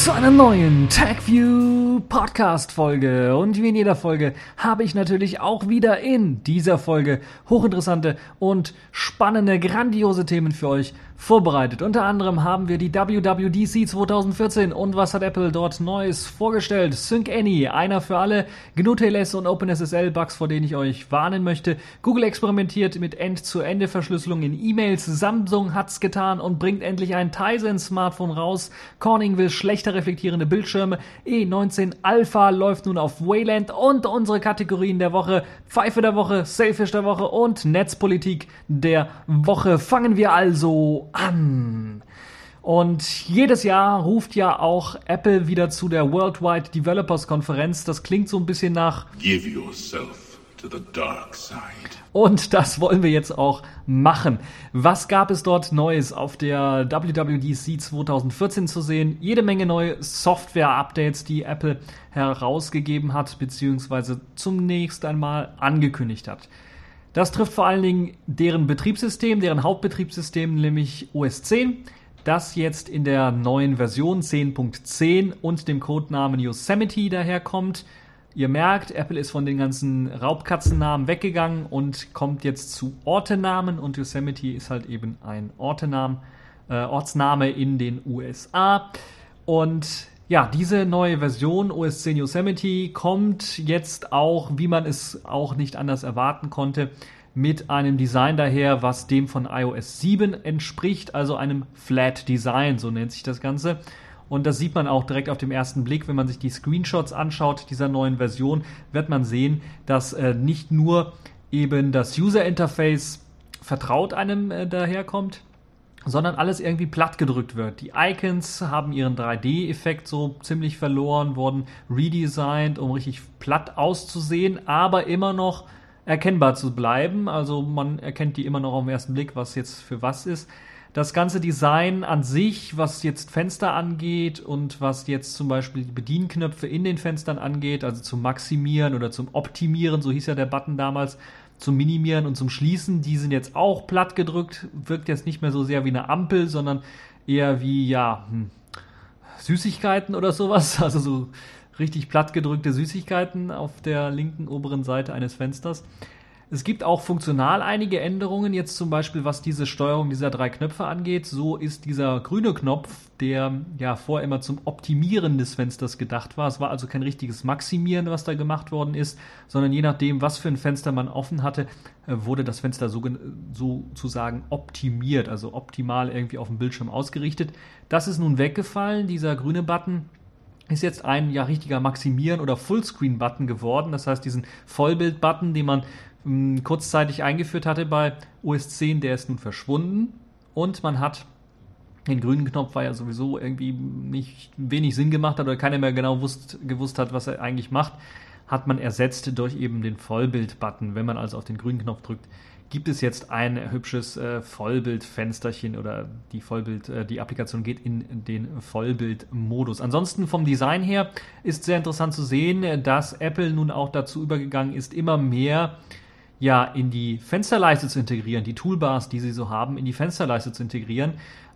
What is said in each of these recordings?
Zu einer neuen TagView Podcast Folge. Und wie in jeder Folge habe ich natürlich auch wieder in dieser Folge hochinteressante und spannende, grandiose Themen für euch vorbereitet. Unter anderem haben wir die WWDC 2014 und was hat Apple dort Neues vorgestellt? Sync Any, einer für alle, GNU-TLS und OpenSSL-Bugs, vor denen ich euch warnen möchte. Google experimentiert mit End-zu-Ende-Verschlüsselung in E-Mails. Samsung hat's getan und bringt endlich ein Tizen-Smartphone raus. Corning will schlechter reflektierende Bildschirme. E19 Alpha läuft nun auf Wayland und unsere Kategorien der Woche, Pfeife der Woche, Selfish der Woche und Netzpolitik der Woche. Fangen wir also an. Und jedes Jahr ruft ja auch Apple wieder zu der Worldwide Developers Konferenz. Das klingt so ein bisschen nach Give yourself to the dark side. Und das wollen wir jetzt auch machen. Was gab es dort Neues auf der WWDC 2014 zu sehen? Jede Menge neue Software-Updates, die Apple herausgegeben hat, beziehungsweise zunächst einmal angekündigt hat. Das trifft vor allen Dingen deren Betriebssystem, deren Hauptbetriebssystem, nämlich OS 10, das jetzt in der neuen Version 10.10 und dem Codenamen Yosemite daherkommt. Ihr merkt, Apple ist von den ganzen Raubkatzennamen weggegangen und kommt jetzt zu Ortenamen und Yosemite ist halt eben ein Ortenamen, äh, Ortsname in den USA. Und ja, diese neue Version OS 10 Yosemite kommt jetzt auch, wie man es auch nicht anders erwarten konnte, mit einem Design daher, was dem von iOS 7 entspricht, also einem Flat Design, so nennt sich das Ganze. Und das sieht man auch direkt auf dem ersten Blick, wenn man sich die Screenshots anschaut dieser neuen Version, wird man sehen, dass äh, nicht nur eben das User Interface vertraut einem äh, daherkommt, sondern alles irgendwie platt gedrückt wird. Die Icons haben ihren 3D-Effekt so ziemlich verloren, wurden redesigned, um richtig platt auszusehen, aber immer noch erkennbar zu bleiben. Also man erkennt die immer noch auf den ersten Blick, was jetzt für was ist. Das ganze Design an sich, was jetzt Fenster angeht und was jetzt zum Beispiel die Bedienknöpfe in den Fenstern angeht, also zum Maximieren oder zum Optimieren, so hieß ja der Button damals, zum Minimieren und zum Schließen, die sind jetzt auch platt gedrückt, wirkt jetzt nicht mehr so sehr wie eine Ampel, sondern eher wie, ja, hm, Süßigkeiten oder sowas, also so richtig platt gedrückte Süßigkeiten auf der linken oberen Seite eines Fensters. Es gibt auch funktional einige Änderungen, jetzt zum Beispiel was diese Steuerung dieser drei Knöpfe angeht. So ist dieser grüne Knopf, der ja vorher immer zum Optimieren des Fensters gedacht war. Es war also kein richtiges Maximieren, was da gemacht worden ist, sondern je nachdem, was für ein Fenster man offen hatte, äh, wurde das Fenster so, sozusagen optimiert, also optimal irgendwie auf dem Bildschirm ausgerichtet. Das ist nun weggefallen, dieser grüne Button ist jetzt ein ja richtiger Maximieren oder Fullscreen-Button geworden. Das heißt, diesen Vollbild-Button, den man mh, kurzzeitig eingeführt hatte bei OS 10, der ist nun verschwunden und man hat den grünen Knopf, weil ja sowieso irgendwie nicht wenig Sinn gemacht hat oder keiner mehr genau wusst, gewusst hat, was er eigentlich macht, hat man ersetzt durch eben den Vollbild-Button. Wenn man also auf den grünen Knopf drückt, gibt es jetzt ein hübsches äh, Vollbild-Fensterchen oder die Vollbild, äh, die Applikation geht in den Vollbild-Modus. Ansonsten vom Design her ist sehr interessant zu sehen, dass Apple nun auch dazu übergegangen ist, immer mehr ja in die Fensterleiste zu integrieren, die Toolbars, die sie so haben, in die Fensterleiste zu integrieren.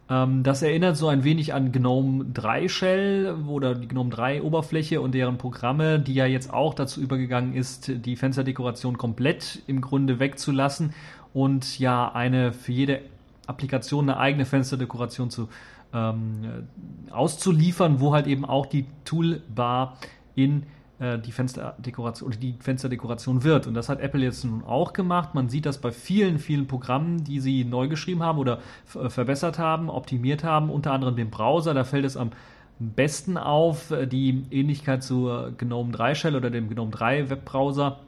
Ähm, das erinnert so ein wenig an GNOME 3 Shell oder die GNOME 3 Oberfläche und deren Programme, die ja jetzt auch dazu übergegangen ist, die Fensterdekoration komplett im Grunde wegzulassen und ja eine für jede Applikation eine eigene Fensterdekoration zu ähm, auszuliefern, wo halt eben auch die Toolbar in äh, die Fensterdekoration oder die Fensterdekoration wird. Und das hat Apple jetzt nun auch gemacht. Man sieht das bei vielen, vielen Programmen, die sie neu geschrieben haben oder äh, verbessert haben, optimiert haben, unter anderem dem Browser. Da fällt es am besten auf. Äh, die Ähnlichkeit zur GNOME 3 Shell oder dem GNOME 3 Webbrowser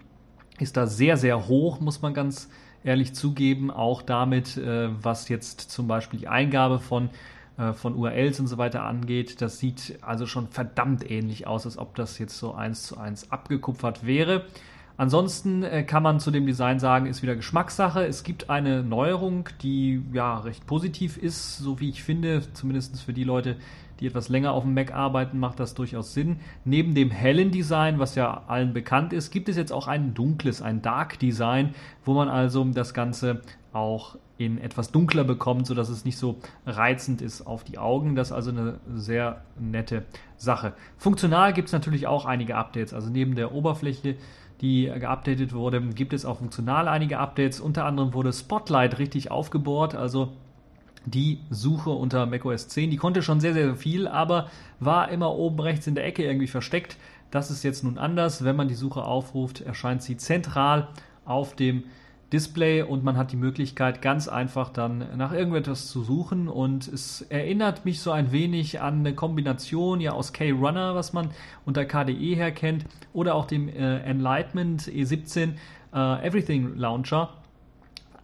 ist da sehr, sehr hoch, muss man ganz ehrlich zugeben. Auch damit, was jetzt zum Beispiel die Eingabe von von URLs und so weiter angeht. Das sieht also schon verdammt ähnlich aus, als ob das jetzt so eins zu eins abgekupfert wäre. Ansonsten äh, kann man zu dem Design sagen, ist wieder Geschmackssache. Es gibt eine Neuerung, die ja recht positiv ist, so wie ich finde, zumindest für die Leute, die etwas länger auf dem Mac arbeiten, macht das durchaus Sinn. Neben dem hellen Design, was ja allen bekannt ist, gibt es jetzt auch ein dunkles, ein Dark Design, wo man also das Ganze auch in etwas dunkler bekommt, sodass es nicht so reizend ist auf die Augen. Das ist also eine sehr nette Sache. Funktional gibt es natürlich auch einige Updates. Also neben der Oberfläche, die geupdatet wurde, gibt es auch funktional einige Updates. Unter anderem wurde Spotlight richtig aufgebohrt. Also die Suche unter macOS 10, die konnte schon sehr, sehr viel, aber war immer oben rechts in der Ecke irgendwie versteckt. Das ist jetzt nun anders. Wenn man die Suche aufruft, erscheint sie zentral auf dem Display und man hat die Möglichkeit, ganz einfach dann nach irgendetwas zu suchen. Und es erinnert mich so ein wenig an eine Kombination ja aus K-Runner, was man unter KDE her kennt, oder auch dem äh, Enlightenment E17 äh, Everything Launcher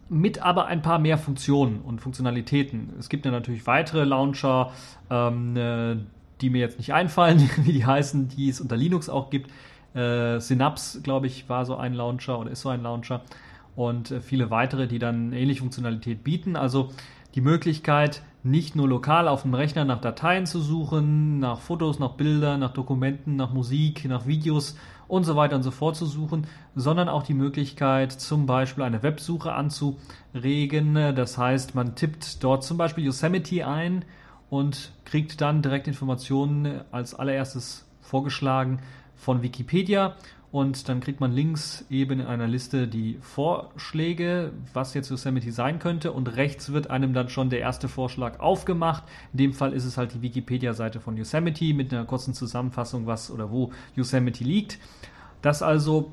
mit aber ein paar mehr Funktionen und Funktionalitäten. Es gibt ja natürlich weitere Launcher, ähm, äh, die mir jetzt nicht einfallen, wie die heißen, die es unter Linux auch gibt. Äh, Synapse, glaube ich, war so ein Launcher oder ist so ein Launcher und äh, viele weitere, die dann ähnliche Funktionalität bieten. Also die Möglichkeit, nicht nur lokal auf dem Rechner nach Dateien zu suchen, nach Fotos, nach Bildern, nach Dokumenten, nach Musik, nach Videos und so weiter und so fort zu suchen, sondern auch die Möglichkeit, zum Beispiel eine Websuche anzuregen. Das heißt, man tippt dort zum Beispiel Yosemite ein und kriegt dann direkt Informationen als allererstes vorgeschlagen von Wikipedia und dann kriegt man links eben in einer Liste die Vorschläge, was jetzt Yosemite sein könnte und rechts wird einem dann schon der erste Vorschlag aufgemacht. In dem Fall ist es halt die Wikipedia-Seite von Yosemite mit einer kurzen Zusammenfassung, was oder wo Yosemite liegt. Das also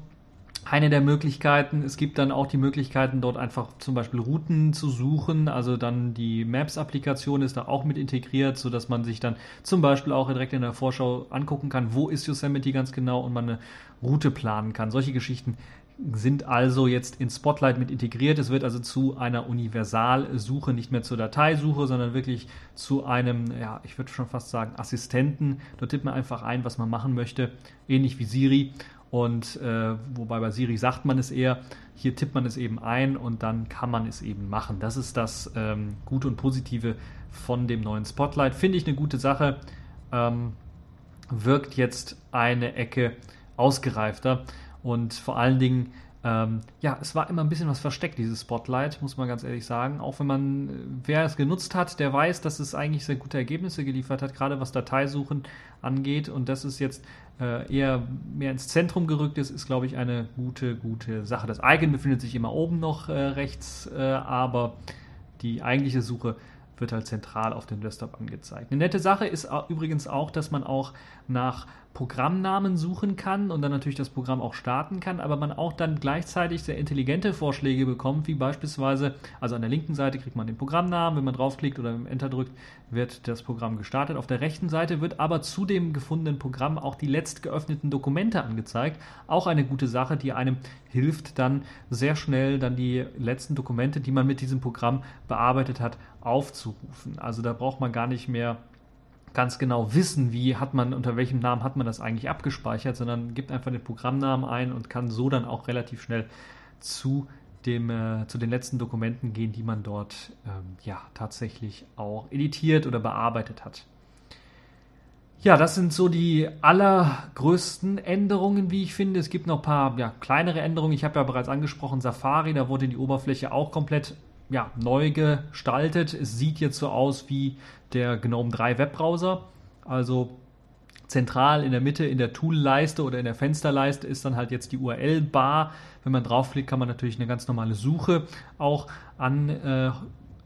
eine der Möglichkeiten. Es gibt dann auch die Möglichkeiten, dort einfach zum Beispiel Routen zu suchen. Also dann die Maps-Applikation ist da auch mit integriert, sodass man sich dann zum Beispiel auch direkt in der Vorschau angucken kann, wo ist Yosemite ganz genau und man eine Route planen kann. Solche Geschichten sind also jetzt in Spotlight mit integriert. Es wird also zu einer Universalsuche, nicht mehr zur Dateisuche, sondern wirklich zu einem, ja, ich würde schon fast sagen, Assistenten. Dort tippt man einfach ein, was man machen möchte, ähnlich wie Siri. Und äh, wobei bei Siri sagt man es eher, hier tippt man es eben ein und dann kann man es eben machen. Das ist das ähm, Gute und Positive von dem neuen Spotlight. Finde ich eine gute Sache. Ähm, wirkt jetzt eine Ecke ausgereifter und vor allen Dingen ähm, ja, es war immer ein bisschen was versteckt, dieses Spotlight, muss man ganz ehrlich sagen. Auch wenn man, äh, wer es genutzt hat, der weiß, dass es eigentlich sehr gute Ergebnisse geliefert hat, gerade was Dateisuchen angeht. Und dass es jetzt äh, eher mehr ins Zentrum gerückt ist, ist, glaube ich, eine gute, gute Sache. Das Icon befindet sich immer oben noch äh, rechts, äh, aber die eigentliche Suche wird halt zentral auf dem Desktop angezeigt. Eine nette Sache ist übrigens auch, dass man auch nach Programmnamen suchen kann und dann natürlich das Programm auch starten kann, aber man auch dann gleichzeitig sehr intelligente Vorschläge bekommt, wie beispielsweise, also an der linken Seite kriegt man den Programmnamen, wenn man draufklickt oder Enter drückt, wird das Programm gestartet. Auf der rechten Seite wird aber zu dem gefundenen Programm auch die letzt geöffneten Dokumente angezeigt. Auch eine gute Sache, die einem hilft, dann sehr schnell dann die letzten Dokumente, die man mit diesem Programm bearbeitet hat, aufzurufen. Also da braucht man gar nicht mehr ganz genau wissen, wie hat man, unter welchem Namen hat man das eigentlich abgespeichert, sondern gibt einfach den Programmnamen ein und kann so dann auch relativ schnell zu dem, äh, zu den letzten Dokumenten gehen, die man dort ähm, ja tatsächlich auch editiert oder bearbeitet hat. Ja, das sind so die allergrößten Änderungen, wie ich finde. Es gibt noch ein paar ja, kleinere Änderungen. Ich habe ja bereits angesprochen, Safari, da wurde die Oberfläche auch komplett ja, neu gestaltet. Es sieht jetzt so aus wie der GNOME 3 Webbrowser. Also zentral in der Mitte in der Tool-Leiste oder in der Fensterleiste ist dann halt jetzt die URL-Bar. Wenn man draufklickt, kann man natürlich eine ganz normale Suche auch an, äh,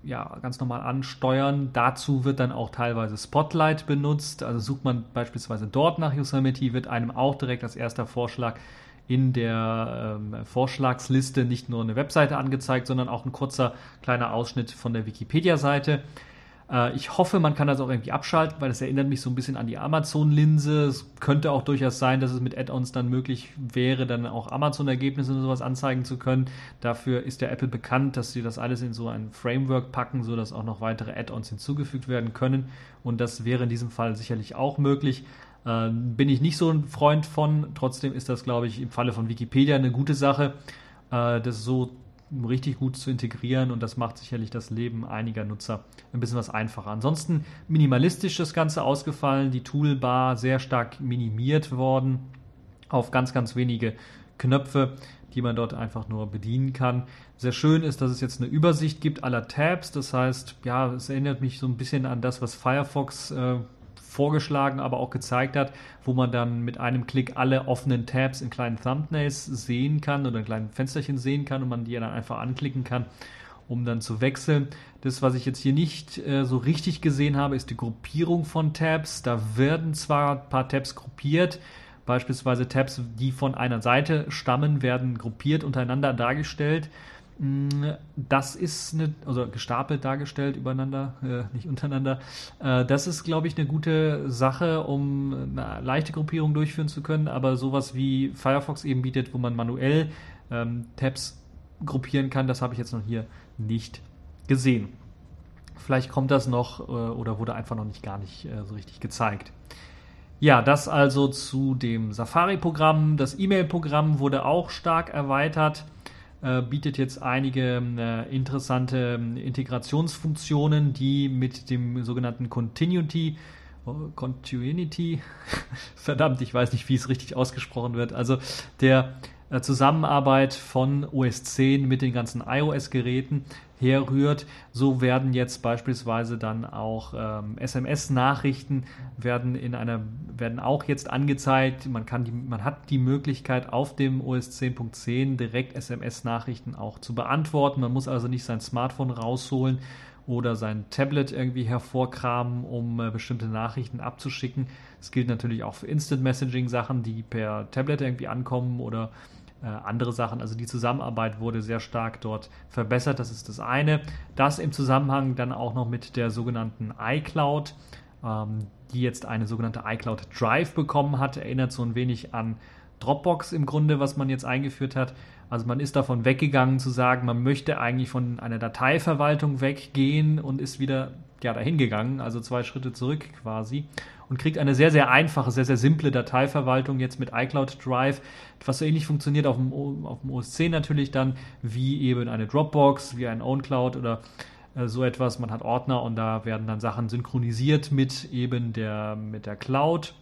ja, ganz normal ansteuern. Dazu wird dann auch teilweise Spotlight benutzt. Also sucht man beispielsweise dort nach Yosemite, wird einem auch direkt als erster Vorschlag in der ähm, Vorschlagsliste nicht nur eine Webseite angezeigt, sondern auch ein kurzer kleiner Ausschnitt von der Wikipedia-Seite. Äh, ich hoffe, man kann das auch irgendwie abschalten, weil das erinnert mich so ein bisschen an die Amazon-Linse. Es könnte auch durchaus sein, dass es mit Add-ons dann möglich wäre, dann auch Amazon-Ergebnisse und sowas anzeigen zu können. Dafür ist der Apple bekannt, dass sie das alles in so ein Framework packen, sodass auch noch weitere Add-ons hinzugefügt werden können. Und das wäre in diesem Fall sicherlich auch möglich. Äh, bin ich nicht so ein Freund von. Trotzdem ist das, glaube ich, im Falle von Wikipedia eine gute Sache, äh, das so richtig gut zu integrieren und das macht sicherlich das Leben einiger Nutzer ein bisschen was einfacher. Ansonsten minimalistisch das Ganze ausgefallen, die Toolbar sehr stark minimiert worden auf ganz, ganz wenige Knöpfe, die man dort einfach nur bedienen kann. Sehr schön ist, dass es jetzt eine Übersicht gibt aller Tabs. Das heißt, ja, es erinnert mich so ein bisschen an das, was Firefox äh, vorgeschlagen, aber auch gezeigt hat, wo man dann mit einem Klick alle offenen Tabs in kleinen Thumbnails sehen kann oder in kleinen Fensterchen sehen kann und man die dann einfach anklicken kann, um dann zu wechseln. Das, was ich jetzt hier nicht äh, so richtig gesehen habe, ist die Gruppierung von Tabs. Da werden zwar ein paar Tabs gruppiert, beispielsweise Tabs, die von einer Seite stammen, werden gruppiert untereinander dargestellt. Das ist eine, also gestapelt dargestellt übereinander, äh, nicht untereinander. Äh, das ist, glaube ich, eine gute Sache, um eine leichte Gruppierung durchführen zu können. Aber sowas wie Firefox eben bietet, wo man manuell ähm, Tabs gruppieren kann, das habe ich jetzt noch hier nicht gesehen. Vielleicht kommt das noch äh, oder wurde einfach noch nicht gar nicht äh, so richtig gezeigt. Ja, das also zu dem Safari-Programm. Das E-Mail-Programm wurde auch stark erweitert. Äh, bietet jetzt einige äh, interessante äh, Integrationsfunktionen, die mit dem sogenannten Continuity oh, Continuity, verdammt, ich weiß nicht, wie es richtig ausgesprochen wird, also der äh, Zusammenarbeit von OS 10 mit den ganzen iOS-Geräten herrührt. So werden jetzt beispielsweise dann auch ähm, SMS-Nachrichten werden in einer werden auch jetzt angezeigt. Man kann die, man hat die Möglichkeit auf dem OS 10.10 direkt SMS-Nachrichten auch zu beantworten. Man muss also nicht sein Smartphone rausholen oder sein Tablet irgendwie hervorkramen, um äh, bestimmte Nachrichten abzuschicken. Das gilt natürlich auch für Instant Messaging Sachen, die per Tablet irgendwie ankommen oder äh, andere Sachen. Also die Zusammenarbeit wurde sehr stark dort verbessert. Das ist das eine. Das im Zusammenhang dann auch noch mit der sogenannten iCloud, ähm, die jetzt eine sogenannte iCloud Drive bekommen hat. Erinnert so ein wenig an Dropbox im Grunde, was man jetzt eingeführt hat. Also man ist davon weggegangen zu sagen, man möchte eigentlich von einer Dateiverwaltung weggehen und ist wieder ja, dahin gegangen, also zwei Schritte zurück quasi und kriegt eine sehr, sehr einfache, sehr, sehr simple Dateiverwaltung jetzt mit iCloud Drive, was so ähnlich funktioniert auf dem, auf dem OS 10 natürlich dann, wie eben eine Dropbox, wie ein OwnCloud oder äh, so etwas. Man hat Ordner und da werden dann Sachen synchronisiert mit eben der, mit der Cloud.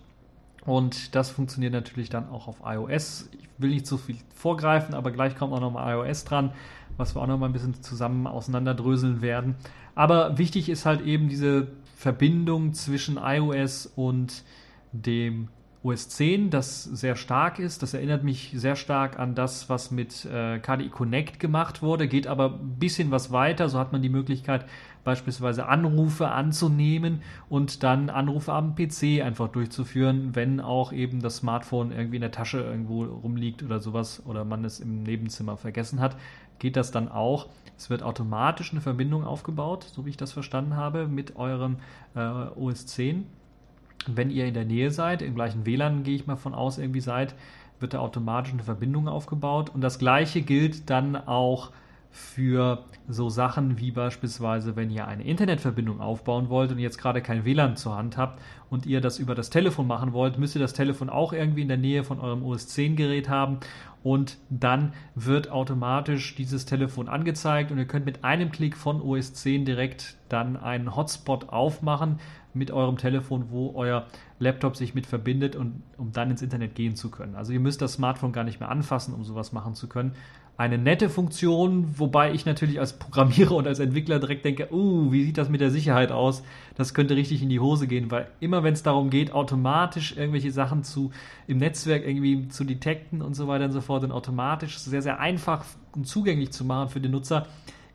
Und das funktioniert natürlich dann auch auf iOS. Ich will nicht zu viel vorgreifen, aber gleich kommt auch nochmal iOS dran, was wir auch nochmal ein bisschen zusammen auseinanderdröseln werden. Aber wichtig ist halt eben diese Verbindung zwischen iOS und dem OS 10, das sehr stark ist. Das erinnert mich sehr stark an das, was mit äh, KDE Connect gemacht wurde, geht aber ein bisschen was weiter. So hat man die Möglichkeit, beispielsweise Anrufe anzunehmen und dann Anrufe am PC einfach durchzuführen, wenn auch eben das Smartphone irgendwie in der Tasche irgendwo rumliegt oder sowas oder man es im Nebenzimmer vergessen hat, geht das dann auch. Es wird automatisch eine Verbindung aufgebaut, so wie ich das verstanden habe, mit eurem äh, OS 10. Wenn ihr in der Nähe seid, im gleichen WLAN gehe ich mal von aus, irgendwie seid, wird da automatisch eine Verbindung aufgebaut. Und das gleiche gilt dann auch für so Sachen wie beispielsweise, wenn ihr eine Internetverbindung aufbauen wollt und jetzt gerade kein WLAN zur Hand habt und ihr das über das Telefon machen wollt, müsst ihr das Telefon auch irgendwie in der Nähe von eurem OS 10 Gerät haben und dann wird automatisch dieses Telefon angezeigt und ihr könnt mit einem Klick von OS 10 direkt dann einen Hotspot aufmachen mit eurem Telefon, wo euer Laptop sich mit verbindet und um dann ins Internet gehen zu können. Also ihr müsst das Smartphone gar nicht mehr anfassen, um sowas machen zu können eine nette Funktion, wobei ich natürlich als Programmierer und als Entwickler direkt denke, uh, wie sieht das mit der Sicherheit aus? Das könnte richtig in die Hose gehen, weil immer wenn es darum geht, automatisch irgendwelche Sachen zu im Netzwerk irgendwie zu detekten und so weiter und so fort und automatisch sehr, sehr einfach und zugänglich zu machen für den Nutzer,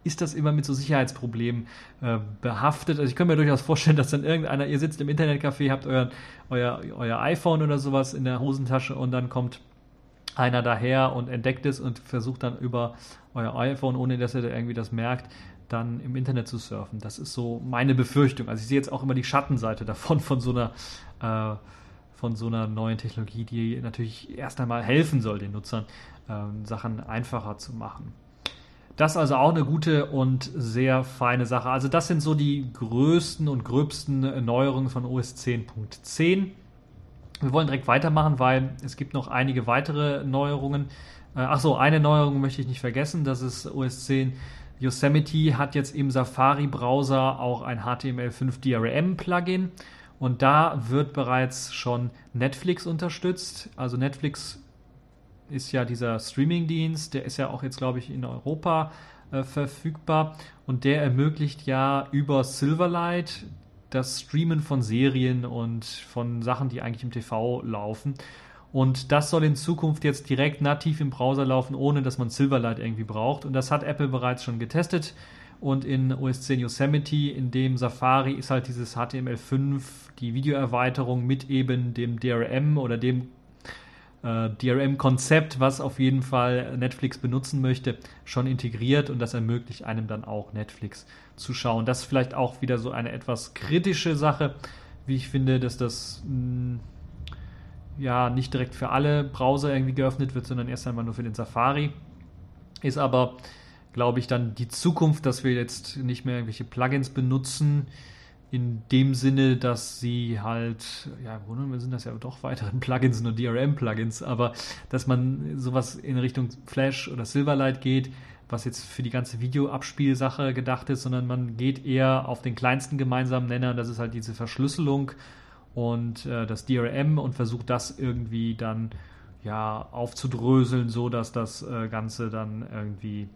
ist das immer mit so Sicherheitsproblemen äh, behaftet. Also ich kann mir durchaus vorstellen, dass dann irgendeiner, ihr sitzt im Internetcafé, habt euer, euer, euer iPhone oder sowas in der Hosentasche und dann kommt einer daher und entdeckt es und versucht dann über euer iPhone, ohne dass ihr da irgendwie das merkt, dann im Internet zu surfen. Das ist so meine Befürchtung. Also ich sehe jetzt auch immer die Schattenseite davon, von so einer, äh, von so einer neuen Technologie, die natürlich erst einmal helfen soll, den Nutzern ähm, Sachen einfacher zu machen. Das ist also auch eine gute und sehr feine Sache. Also das sind so die größten und gröbsten Neuerungen von OS 10.10. Wir wollen direkt weitermachen, weil es gibt noch einige weitere Neuerungen. Äh, Achso, eine Neuerung möchte ich nicht vergessen, das ist OS 10 Yosemite hat jetzt im Safari-Browser auch ein HTML5 DRM-Plugin und da wird bereits schon Netflix unterstützt. Also Netflix ist ja dieser Streaming-Dienst, der ist ja auch jetzt, glaube ich, in Europa äh, verfügbar und der ermöglicht ja über Silverlight das Streamen von Serien und von Sachen, die eigentlich im TV laufen. Und das soll in Zukunft jetzt direkt nativ im Browser laufen, ohne dass man Silverlight irgendwie braucht. Und das hat Apple bereits schon getestet. Und in OS 10 Yosemite, in dem Safari, ist halt dieses HTML5, die Videoerweiterung mit eben dem DRM oder dem äh, DRM-Konzept, was auf jeden Fall Netflix benutzen möchte, schon integriert und das ermöglicht einem dann auch Netflix zu schauen. Das ist vielleicht auch wieder so eine etwas kritische Sache, wie ich finde, dass das mh, hm, ja nicht direkt für alle Browser irgendwie geöffnet wird, sondern erst einmal nur für den Safari. Ist aber, glaube ich, dann die Zukunft, dass wir jetzt nicht mehr irgendwelche Plugins benutzen, in dem Sinne, dass sie halt, ja, im Grunde sind das ja doch weiteren Plugins, nur DRM-Plugins, aber dass man sowas in Richtung Flash oder Silverlight geht, was jetzt für die ganze Videoabspielsache gedacht ist, sondern man geht eher auf den kleinsten gemeinsamen Nenner, das ist halt diese Verschlüsselung und äh, das DRM und versucht das irgendwie dann ja aufzudröseln, so dass das äh, Ganze dann irgendwie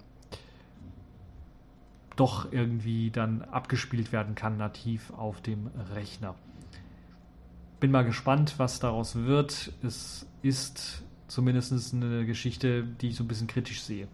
doch irgendwie dann abgespielt werden kann, nativ auf dem Rechner. Bin mal gespannt, was daraus wird. Es ist zumindest eine Geschichte, die ich so ein bisschen kritisch sehe.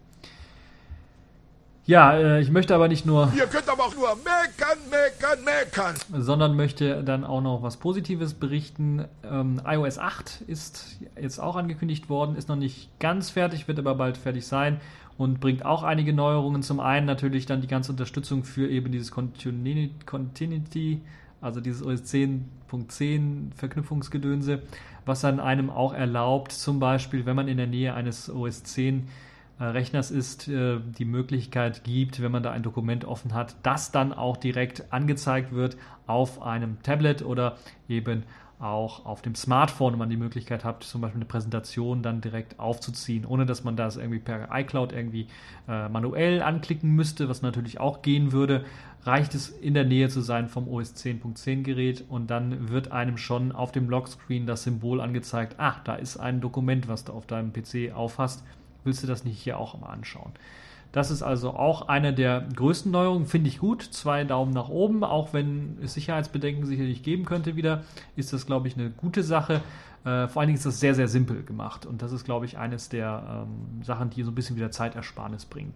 Ja, äh, ich möchte aber nicht nur. Ihr könnt aber auch nur meckern, meckern, meckern. Sondern möchte dann auch noch was Positives berichten. Ähm, iOS 8 ist jetzt auch angekündigt worden, ist noch nicht ganz fertig, wird aber bald fertig sein und bringt auch einige Neuerungen. Zum einen natürlich dann die ganze Unterstützung für eben dieses Continuity, also dieses OS 10.10 Verknüpfungsgedönse, was dann einem auch erlaubt, zum Beispiel, wenn man in der Nähe eines OS 10 äh, Rechners ist, äh, die Möglichkeit gibt, wenn man da ein Dokument offen hat, das dann auch direkt angezeigt wird auf einem Tablet oder eben auch auf dem Smartphone und man die Möglichkeit hat, zum Beispiel eine Präsentation dann direkt aufzuziehen, ohne dass man das irgendwie per iCloud irgendwie äh, manuell anklicken müsste, was natürlich auch gehen würde, reicht es in der Nähe zu sein vom OS 10.10 Gerät und dann wird einem schon auf dem Lockscreen das Symbol angezeigt, ah, da ist ein Dokument, was du auf deinem PC aufhast, willst du das nicht hier auch mal anschauen? Das ist also auch eine der größten Neuerungen, finde ich gut. Zwei Daumen nach oben, auch wenn es Sicherheitsbedenken sicherlich geben könnte wieder, ist das, glaube ich, eine gute Sache. Äh, vor allen Dingen ist das sehr, sehr simpel gemacht und das ist, glaube ich, eines der ähm, Sachen, die so ein bisschen wieder Zeitersparnis bringen.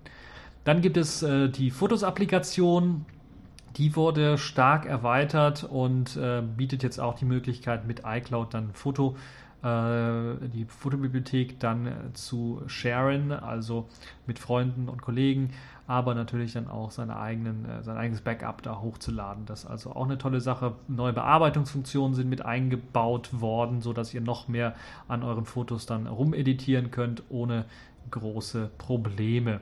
Dann gibt es äh, die Fotos-Applikation. Die wurde stark erweitert und äh, bietet jetzt auch die Möglichkeit, mit iCloud dann Foto die Fotobibliothek dann äh, zu sharen, also mit Freunden und Kollegen, aber natürlich dann auch seine eigenen, äh, sein eigenes Backup da hochzuladen. Das ist also auch eine tolle Sache. Neue Bearbeitungsfunktionen sind mit eingebaut worden, sodass ihr noch mehr an euren Fotos dann rumeditieren könnt, ohne große Probleme.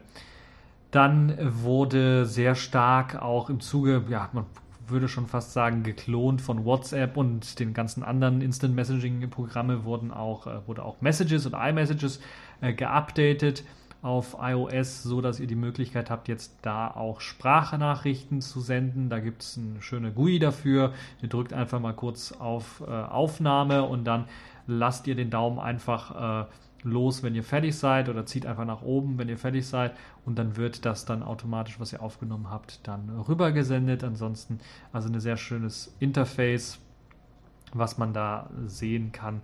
Dann wurde sehr stark auch im Zuge, ja, man würde schon fast sagen, geklont von WhatsApp und den ganzen anderen Instant Messaging Programme wurden auch, äh, wurde auch Messages und iMessages äh, geupdatet auf iOS, so dass ihr die Möglichkeit habt, jetzt da auch Sprachnachrichten zu senden. Da gibt es eine schöne GUI dafür. Ihr drückt einfach mal kurz auf äh, Aufnahme und dann lasst ihr den Daumen einfach äh, los, wenn ihr fertig seid oder zieht einfach nach oben, wenn ihr fertig seid und dann wird das dann automatisch, was ihr aufgenommen habt, dann rübergesendet. Ansonsten also ein sehr schönes Interface, was man da sehen kann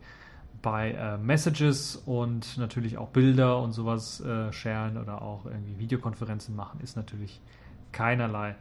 bei äh, Messages und natürlich auch Bilder und sowas äh, sharen oder auch irgendwie Videokonferenzen machen, ist natürlich keinerlei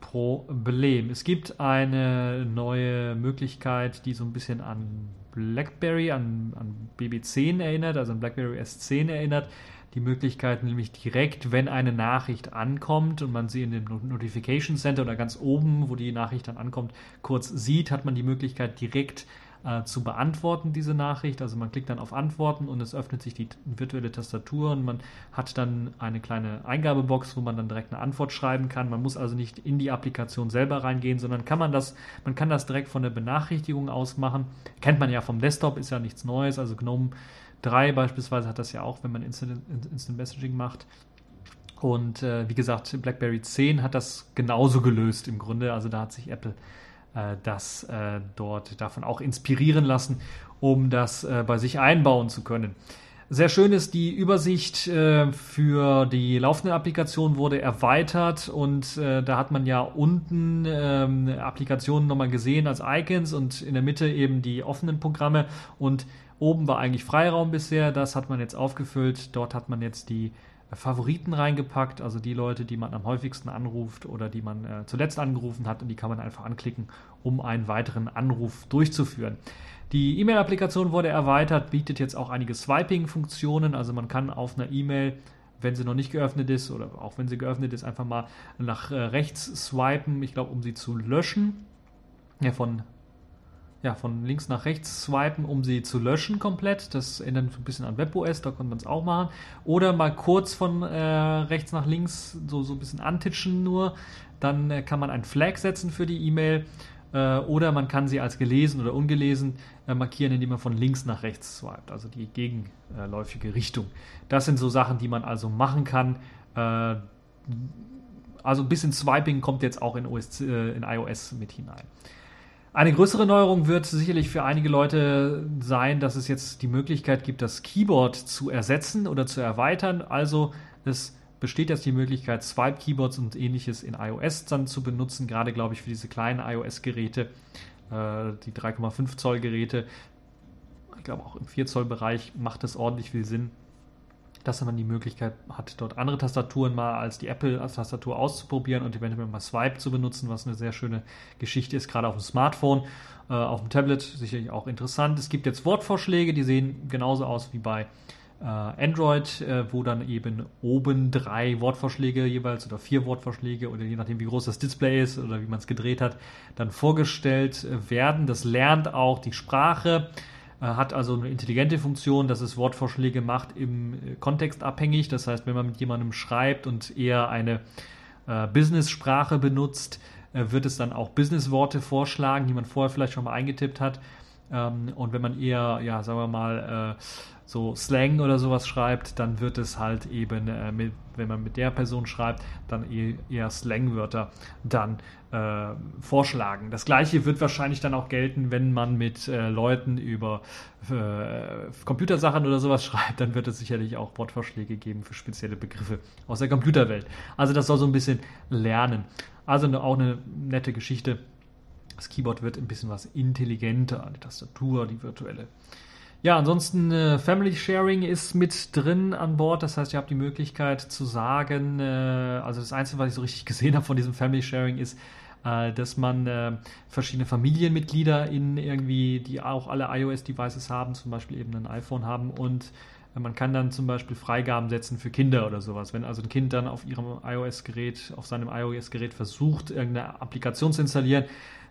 Problem. Es gibt eine neue Möglichkeit, die so ein bisschen an BlackBerry, an, an BB10 erinnert, also an BlackBerry S10 erinnert. Die Möglichkeit nämlich direkt, wenn eine Nachricht ankommt und man sie in dem Notification Center oder ganz oben, wo die Nachricht dann ankommt, kurz sieht, hat man die Möglichkeit direkt äh, zu beantworten, diese Nachricht. Also man klickt dann auf Antworten und es öffnet sich die virtuelle Tastatur und man hat dann eine kleine Eingabebox, wo man dann direkt eine Antwort schreiben kann. Man muss also nicht in die Applikation selber reingehen, sondern kann man das, man kann das direkt von der Benachrichtigung aus machen. Kennt man ja vom Desktop, ist ja nichts Neues. Also GNOME 3 beispielsweise hat das ja auch, wenn man Instant, Instant Messaging macht. Und äh, wie gesagt, BlackBerry 10 hat das genauso gelöst im Grunde. Also da hat sich Apple das äh, dort davon auch inspirieren lassen, um das äh, bei sich einbauen zu können. Sehr schön ist, die Übersicht äh, für die laufende Applikation wurde erweitert und äh, da hat man ja unten ähm, Applikationen nochmal gesehen als Icons und in der Mitte eben die offenen Programme und oben war eigentlich Freiraum bisher, das hat man jetzt aufgefüllt, dort hat man jetzt die Favoriten reingepackt, also die Leute, die man am häufigsten anruft oder die man äh, zuletzt angerufen hat und die kann man einfach anklicken, um einen weiteren Anruf durchzuführen. Die E-Mail-Applikation wurde erweitert, bietet jetzt auch einige Swiping-Funktionen, also man kann auf einer E-Mail wenn sie noch nicht geöffnet ist oder auch wenn sie geöffnet ist, einfach mal nach äh, rechts swipen, ich glaube, um sie zu löschen. Ja, von ja, von links nach rechts swipen, um sie zu löschen komplett. Das erinnert ein bisschen an WebOS, da konnte man es auch machen. Oder mal kurz von äh, rechts nach links so, so ein bisschen antitschen nur. Dann äh, kann man ein Flag setzen für die E-Mail. Äh, oder man kann sie als gelesen oder ungelesen äh, markieren, indem man von links nach rechts swipet, also die gegenläufige Richtung. Das sind so Sachen, die man also machen kann. Äh, also ein bisschen Swiping kommt jetzt auch in, OS, äh, in iOS mit hinein. Eine größere Neuerung wird sicherlich für einige Leute sein, dass es jetzt die Möglichkeit gibt, das Keyboard zu ersetzen oder zu erweitern. Also es besteht jetzt die Möglichkeit, Swipe-Keyboards und ähnliches in iOS dann zu benutzen, gerade glaube ich für diese kleinen iOS-Geräte, äh, die 3,5 Zoll Geräte. Ich glaube auch im 4 Zoll Bereich macht es ordentlich viel Sinn, dass man die Möglichkeit hat, dort andere Tastaturen mal als die Apple-Tastatur auszuprobieren und eventuell mal Swipe zu benutzen, was eine sehr schöne Geschichte ist, gerade auf dem Smartphone, äh, auf dem Tablet sicherlich auch interessant. Es gibt jetzt Wortvorschläge, die sehen genauso aus wie bei äh, Android, äh, wo dann eben oben drei Wortvorschläge jeweils oder vier Wortvorschläge oder je nachdem wie groß das Display ist oder wie man es gedreht hat, dann vorgestellt äh, werden. Das lernt auch die Sprache hat also eine intelligente Funktion, dass es Wortvorschläge macht im äh, Kontext abhängig. Das heißt, wenn man mit jemandem schreibt und eher eine äh, Business-Sprache benutzt, äh, wird es dann auch Business-Worte vorschlagen, die man vorher vielleicht schon mal eingetippt hat. Ähm, und wenn man eher, ja, sagen wir mal, äh, so Slang oder sowas schreibt, dann wird es halt eben, äh, mit, wenn man mit der Person schreibt, dann eher, eher Slangwörter dann äh, vorschlagen. Das gleiche wird wahrscheinlich dann auch gelten, wenn man mit äh, Leuten über äh, Computersachen oder sowas schreibt, dann wird es sicherlich auch Wortvorschläge geben für spezielle Begriffe aus der Computerwelt. Also das soll so ein bisschen lernen. Also eine, auch eine nette Geschichte. Das Keyboard wird ein bisschen was intelligenter, die Tastatur, die virtuelle. Ja, ansonsten äh, Family Sharing ist mit drin an Bord. Das heißt, ihr habt die Möglichkeit zu sagen, äh, also das Einzige, was ich so richtig gesehen habe von diesem Family Sharing ist, äh, dass man äh, verschiedene Familienmitglieder in irgendwie, die auch alle iOS-Devices haben, zum Beispiel eben ein iPhone haben und äh, man kann dann zum Beispiel Freigaben setzen für Kinder oder sowas. Wenn also ein Kind dann auf ihrem iOS-Gerät, auf seinem iOS-Gerät versucht, irgendeine Applikation zu installieren,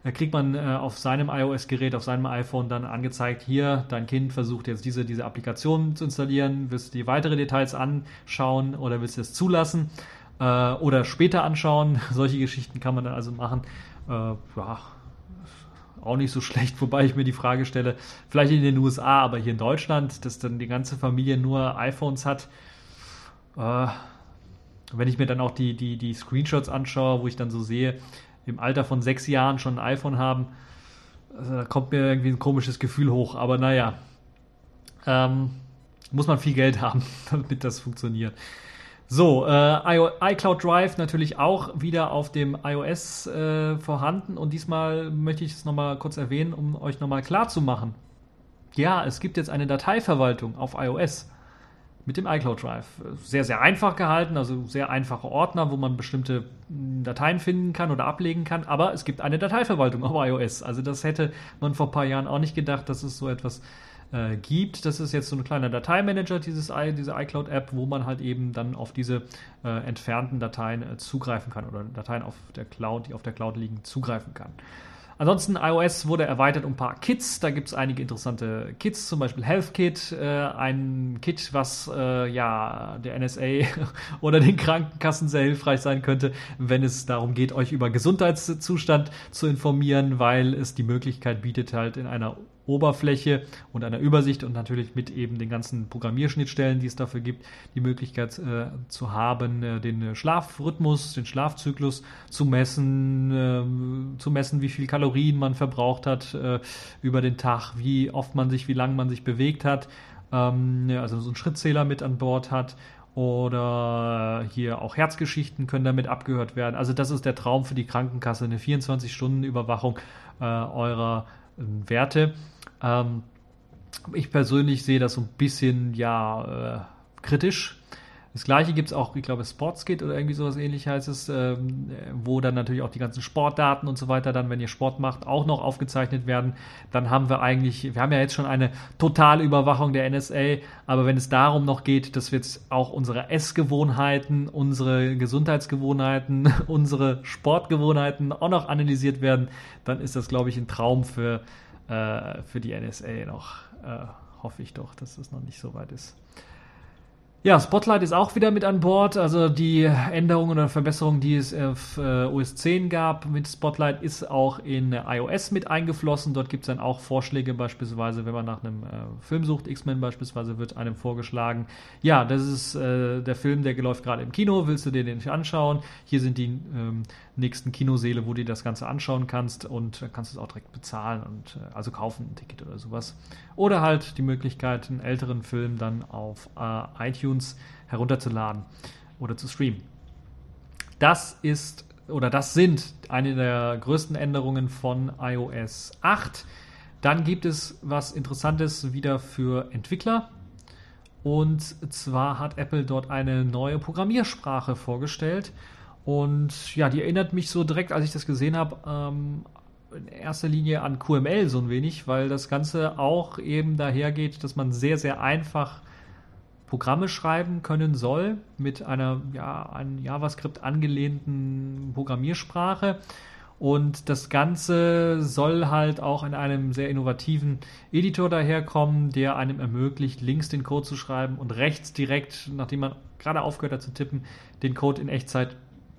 da kriegt man äh, auf seinem iOS-Gerät, auf seinem iPhone dann angezeigt, hier, dein Kind versucht jetzt diese, diese Applikation zu installieren, willst du dir weitere Details anschauen oder willst du es zulassen äh, oder später anschauen. Solche Geschichten kann man dann also machen. Äh, ja, auch nicht so schlecht, wobei ich mir die Frage stelle, vielleicht in den USA, aber hier in Deutschland, dass dann die ganze Familie nur iPhones hat. Äh, wenn ich mir dann auch die, die, die Screenshots anschaue, wo ich dann so sehe, im Alter von sechs Jahren schon ein iPhone haben, da kommt mir irgendwie ein komisches Gefühl hoch. Aber naja, ähm, muss man viel Geld haben, damit das funktioniert. So, äh, iCloud Drive natürlich auch wieder auf dem iOS äh, vorhanden und diesmal möchte ich es nochmal kurz erwähnen, um euch nochmal klar zu machen. Ja, es gibt jetzt eine Dateiverwaltung auf iOS mit dem iCloud Drive. Sehr, sehr einfach gehalten, also sehr einfache Ordner, wo man bestimmte hm, Dateien finden kann oder ablegen kann, aber es gibt eine Dateiverwaltung auf iOS. Also das hätte man vor ein paar Jahren auch nicht gedacht, dass es so etwas äh, gibt. Das ist jetzt so ein kleiner Dateimanager, dieses, diese iCloud-App, wo man halt eben dann auf diese äh, entfernten Dateien äh, zugreifen kann oder Dateien auf der Cloud, die auf der Cloud liegen, zugreifen kann. Ansonsten iOS wurde erweitert um ein paar Kits. Da gibt es einige interessante Kits, zum Beispiel Health Kit, äh, ein Kit, was äh, ja der NSA oder den Krankenkassen sehr hilfreich sein könnte, wenn es darum geht, euch über Gesundheitszustand zu informieren, weil es die Möglichkeit bietet, halt in einer Oberfläche und einer Übersicht und natürlich mit eben den ganzen Programmierschnittstellen, die es dafür gibt, die Möglichkeit äh, zu haben, äh, den Schlafrhythmus, den Schlafzyklus zu messen, äh, zu messen, wie viel Kalorien man verbraucht hat äh, über den Tag, wie oft man sich, wie lange man sich bewegt hat, ähm, also so einen Schrittzähler mit an Bord hat oder hier auch Herzgeschichten können damit abgehört werden. Also das ist der Traum für die Krankenkasse, eine 24-Stunden-Überwachung äh, eurer Werte. Ähm, ich persönlich sehe das so ein bisschen ja äh, kritisch. Das gleiche gibt es auch, ich glaube, Sportskit oder irgendwie sowas ähnlich heißt es, ähm, wo dann natürlich auch die ganzen Sportdaten und so weiter dann, wenn ihr Sport macht, auch noch aufgezeichnet werden. Dann haben wir eigentlich, wir haben ja jetzt schon eine totale Überwachung der NSA, aber wenn es darum noch geht, dass wir jetzt auch unsere Essgewohnheiten, unsere Gesundheitsgewohnheiten, unsere Sportgewohnheiten auch noch analysiert werden, dann ist das, glaube ich, ein Traum für, äh, für die NSA noch. Äh, hoffe ich doch, dass es noch nicht so weit ist. Ja, Spotlight ist auch wieder mit an Bord. Also die Änderungen oder Verbesserungen, die es auf äh, OS 10 gab mit Spotlight, ist auch in iOS mit eingeflossen. Dort gibt es dann auch Vorschläge, beispielsweise, wenn man nach einem äh, Film sucht, X-Men beispielsweise, wird einem vorgeschlagen, ja, das ist äh, der Film, der läuft gerade im Kino, willst du dir den nicht anschauen? Hier sind die ähm, nächsten Kinoseele, wo du dir das Ganze anschauen kannst und kannst es auch direkt bezahlen und äh, also kaufen ein Ticket oder sowas. Oder halt die Möglichkeit, einen älteren Film dann auf äh, iTunes herunterzuladen oder zu streamen. Das ist oder das sind eine der größten Änderungen von iOS 8. Dann gibt es was Interessantes wieder für Entwickler. Und zwar hat Apple dort eine neue Programmiersprache vorgestellt. Und ja, die erinnert mich so direkt, als ich das gesehen habe, ähm, in erster Linie an QML so ein wenig, weil das Ganze auch eben dahergeht, dass man sehr, sehr einfach Programme schreiben können soll mit einer ja, an JavaScript angelehnten Programmiersprache. Und das Ganze soll halt auch in einem sehr innovativen Editor daherkommen, der einem ermöglicht, links den Code zu schreiben und rechts direkt, nachdem man gerade aufgehört hat zu tippen, den Code in Echtzeit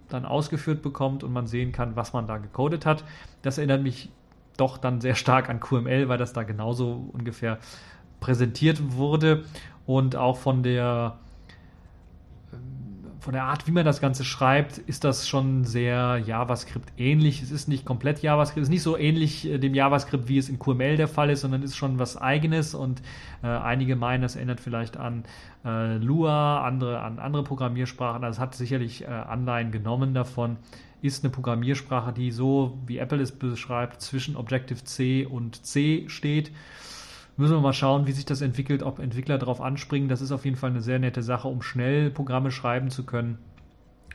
dann ausgeführt bekommt und man sehen kann, was man da gecodet hat. Das erinnert mich doch dann sehr stark an QML, weil das da genauso ungefähr präsentiert wurde und auch von der von der Art, wie man das Ganze schreibt, ist das schon sehr JavaScript ähnlich. Es ist nicht komplett JavaScript, es ist nicht so ähnlich äh, dem JavaScript, wie es in QML der Fall ist, sondern ist schon was eigenes und äh, einige meinen, das erinnert vielleicht an äh, Lua, andere an andere Programmiersprachen. Also es hat sicherlich äh, Anleihen genommen davon. Ist eine Programmiersprache, die so, wie Apple es beschreibt, zwischen Objective-C und C steht Müssen wir mal schauen, wie sich das entwickelt, ob Entwickler darauf anspringen. Das ist auf jeden Fall eine sehr nette Sache, um schnell Programme schreiben zu können.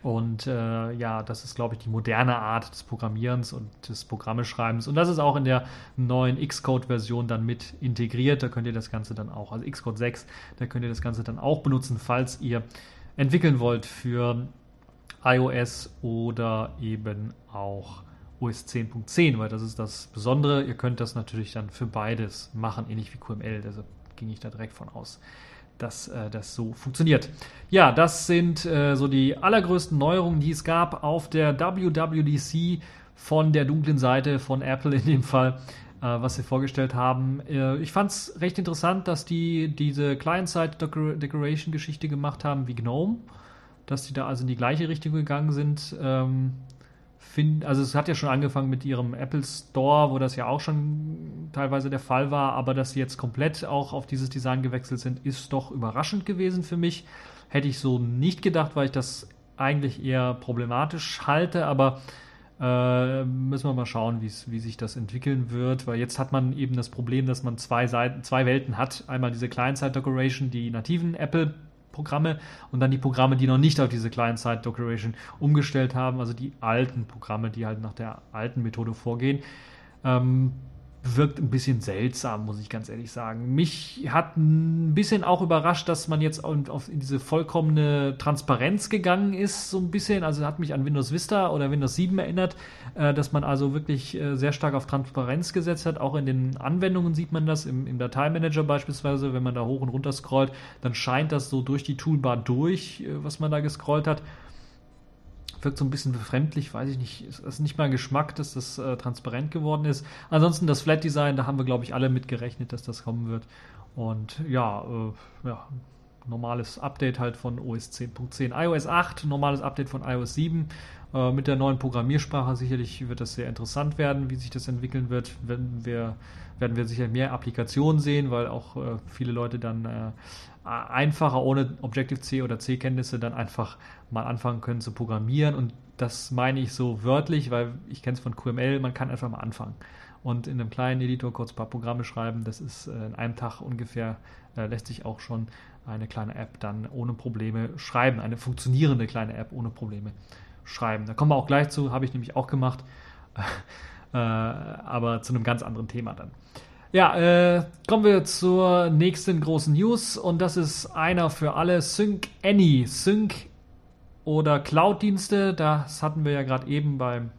Und äh, ja, das ist, glaube ich, die moderne Art des Programmierens und des Programmeschreibens. Und das ist auch in der neuen Xcode-Version dann mit integriert. Da könnt ihr das Ganze dann auch, also Xcode 6, da könnt ihr das Ganze dann auch benutzen, falls ihr entwickeln wollt für iOS oder eben auch OS 10.10, weil das ist das Besondere. Ihr könnt das natürlich dann für beides machen, ähnlich wie QML. Deshalb ging ich da direkt von aus, dass äh, das so funktioniert. Ja, das sind äh, so die allergrößten Neuerungen, die es gab auf der WWDC von der dunklen Seite von Apple in dem Fall, äh, was sie vorgestellt haben. Äh, ich fand es recht interessant, dass die diese Client-Side-Decoration-Geschichte gemacht haben wie GNOME, dass die da also in die gleiche Richtung gegangen sind. Ähm, find, also es hat ja schon angefangen mit ihrem Apple Store, wo das ja auch schon teilweise der Fall war, aber dass sie jetzt komplett auch auf dieses Design gewechselt sind, ist doch überraschend gewesen für mich. Hätte ich so nicht gedacht, weil ich das eigentlich eher problematisch halte, aber äh, müssen wir mal schauen, wie sich das entwickeln wird, weil jetzt hat man eben das Problem, dass man zwei Seiten, zwei Welten hat. Einmal diese Client-Side-Decoration, die nativen Apple Programme und dann die Programme, die noch nicht auf diese Client-Side-Declaration umgestellt haben, also die alten Programme, die halt nach der alten Methode vorgehen. Ähm, wirkt ein bisschen seltsam, muss ich ganz ehrlich sagen. Mich hat ein bisschen auch überrascht, dass man jetzt auf diese vollkommene Transparenz gegangen ist, so ein bisschen. Also hat mich an Windows Vista oder Windows 7 erinnert, äh, dass man also wirklich äh, sehr stark auf Transparenz gesetzt hat. Auch in den Anwendungen sieht man das, im, im Dateimanager beispielsweise, wenn man da hoch und runter scrollt, dann scheint das so durch die Toolbar durch, äh, was man da gescrollt hat wirkt so ein bisschen befremdlich, weiß ich nicht. Es ist nicht mal Geschmack, dass das äh, transparent geworden ist. Ansonsten das Flat Design, da haben wir, glaube ich, alle mit gerechnet, dass das kommen wird. Und ja, äh, ja, normales Update halt von OS 10.10. iOS 8, normales Update von iOS 7. Äh, mit der neuen Programmiersprache sicherlich wird das sehr interessant werden, wie sich das entwickeln wird. Wenn wir, werden wir sicher mehr Applikationen sehen, weil auch äh, viele Leute dann äh, einfacher ohne Objective-C oder C-Kenntnisse dann einfach mal anfangen können zu programmieren. Und das meine ich so wörtlich, weil ich kenne es von QML, man kann einfach mal anfangen. Und in einem kleinen Editor kurz ein paar Programme schreiben, das ist äh, in einem Tag ungefähr, äh, lässt sich auch schon eine kleine App dann ohne Probleme schreiben, eine funktionierende kleine App ohne Probleme schreiben. Da kommen wir auch gleich zu, habe ich nämlich auch gemacht, äh, aber zu einem ganz anderen Thema dann. Ja, äh, kommen wir zur nächsten großen News und das ist einer für alle Sync Any. Sync oder Cloud-Dienste, das hatten wir ja gerade eben beim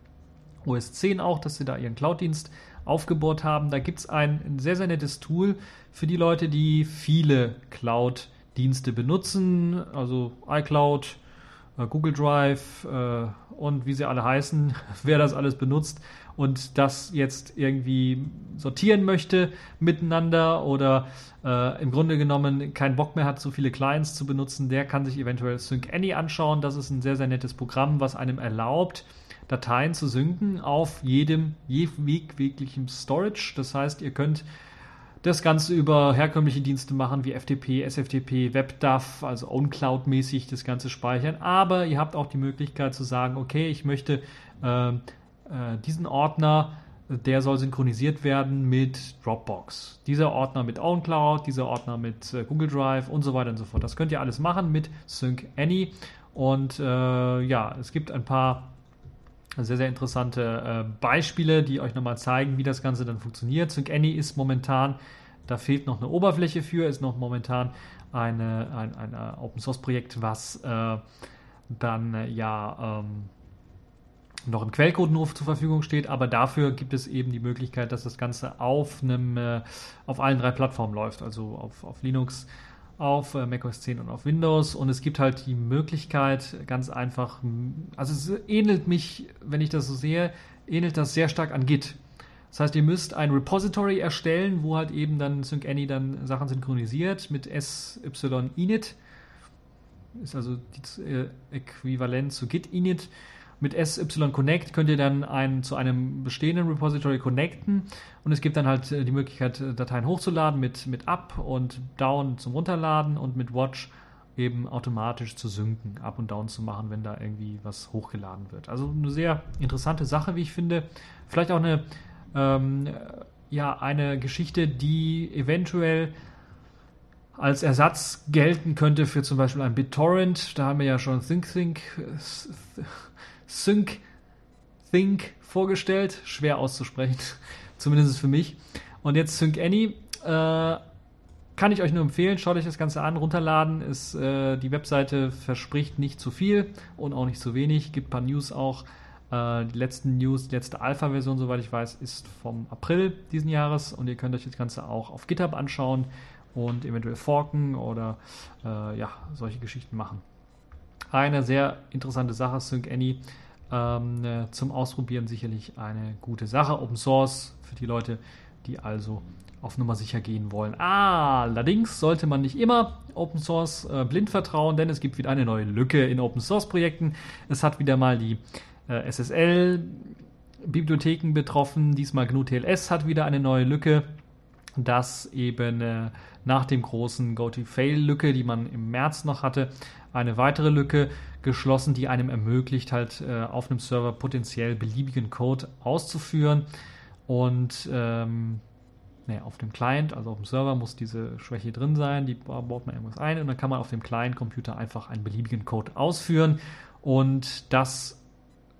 OS 10 auch, dass sie da ihren Cloud-Dienst aufgebaut haben. Da gibt es ein sehr, sehr nettes Tool für die Leute, die viele Cloud-Dienste benutzen, also iCloud, äh, Google Drive äh, und wie sie alle heißen, wer das alles benutzt und das jetzt irgendwie sortieren möchte miteinander oder äh, im Grunde genommen keinen Bock mehr hat, so viele Clients zu benutzen, der kann sich eventuell Sync Any anschauen. Das ist ein sehr, sehr nettes Programm, was einem erlaubt, Dateien zu synken auf jedem jeglichen Storage. Das heißt, ihr könnt das Ganze über herkömmliche Dienste machen wie FTP, SFTP, WebDAV, also OwnCloud-mäßig das Ganze speichern. Aber ihr habt auch die Möglichkeit zu sagen, okay, ich möchte äh, äh, diesen Ordner, der soll synchronisiert werden mit Dropbox. Dieser Ordner mit OwnCloud, dieser Ordner mit äh, Google Drive und so weiter und so fort. Das könnt ihr alles machen mit Sync Any. Und äh, ja, es gibt ein paar sehr, sehr interessante äh, Beispiele, die euch nochmal zeigen, wie das Ganze dann funktioniert. Sync Any ist momentan, da fehlt noch eine Oberfläche für, ist noch momentan eine, ein, ein Open Source Projekt, was äh, dann äh, ja ähm, noch im Quellcode nur zur Verfügung steht, aber dafür gibt es eben die Möglichkeit, dass das Ganze auf einem, äh, auf allen drei Plattformen läuft, also auf, auf Linux, auf äh, macOS 10 und auf Windows. Und es gibt halt die Möglichkeit, ganz einfach, also es ähnelt mich, wenn ich das so sehe, ähnelt das sehr stark an Git. Das heißt, ihr müsst ein Repository erstellen, wo halt eben dann SyncAny dann Sachen synchronisiert mit SYInit. Ist also das äh, Äquivalent zu Git init. Mit SY Connect könnt ihr dann einen, zu einem bestehenden Repository connecten und es gibt dann halt äh, die Möglichkeit, äh, Dateien hochzuladen mit, mit Up und Down zum Runterladen und mit Watch eben automatisch zu synken, Up und Down zu machen, wenn da irgendwie was hochgeladen wird. Also eine sehr interessante Sache, wie ich finde. Vielleicht auch eine, ähm, ja, eine Geschichte, die eventuell als Ersatz gelten könnte für zum Beispiel ein BitTorrent. Da haben wir ja schon ThinkThink. Think, Sync Think vorgestellt. Schwer auszusprechen, zumindest für mich. Und jetzt Sync Any. Äh, kann ich euch nur empfehlen, schaut euch das Ganze an, runterladen. Ist, äh, die Webseite verspricht nicht zu viel und auch nicht zu wenig. Gibt ein paar News auch. Äh, die letzten News, die letzte Alpha-Version, soweit ich weiß, ist vom April diesen Jahres und ihr könnt euch das Ganze auch auf GitHub anschauen und eventuell forken oder äh, ja, solche Geschichten machen. Eine sehr interessante Sache, Sync Any. Ähm, äh, zum Ausprobieren sicherlich eine gute Sache. Open Source für die Leute, die also auf Nummer sicher gehen wollen. Ah, allerdings sollte man nicht immer Open Source äh, blind vertrauen, denn es gibt wieder eine neue Lücke in Open Source Projekten. Es hat wieder mal die äh, SSL Bibliotheken betroffen. Diesmal GNU TLS hat wieder eine neue Lücke, dass eben äh, nach dem großen Go-to-Fail-Lücke, die man im März noch hatte, eine weitere Lücke geschlossen, die einem ermöglicht, halt äh, auf einem Server potenziell beliebigen Code auszuführen. Und ähm, nee, auf dem Client, also auf dem Server, muss diese Schwäche drin sein. Die baut man irgendwas ein und dann kann man auf dem Client-Computer einfach einen beliebigen Code ausführen. Und das,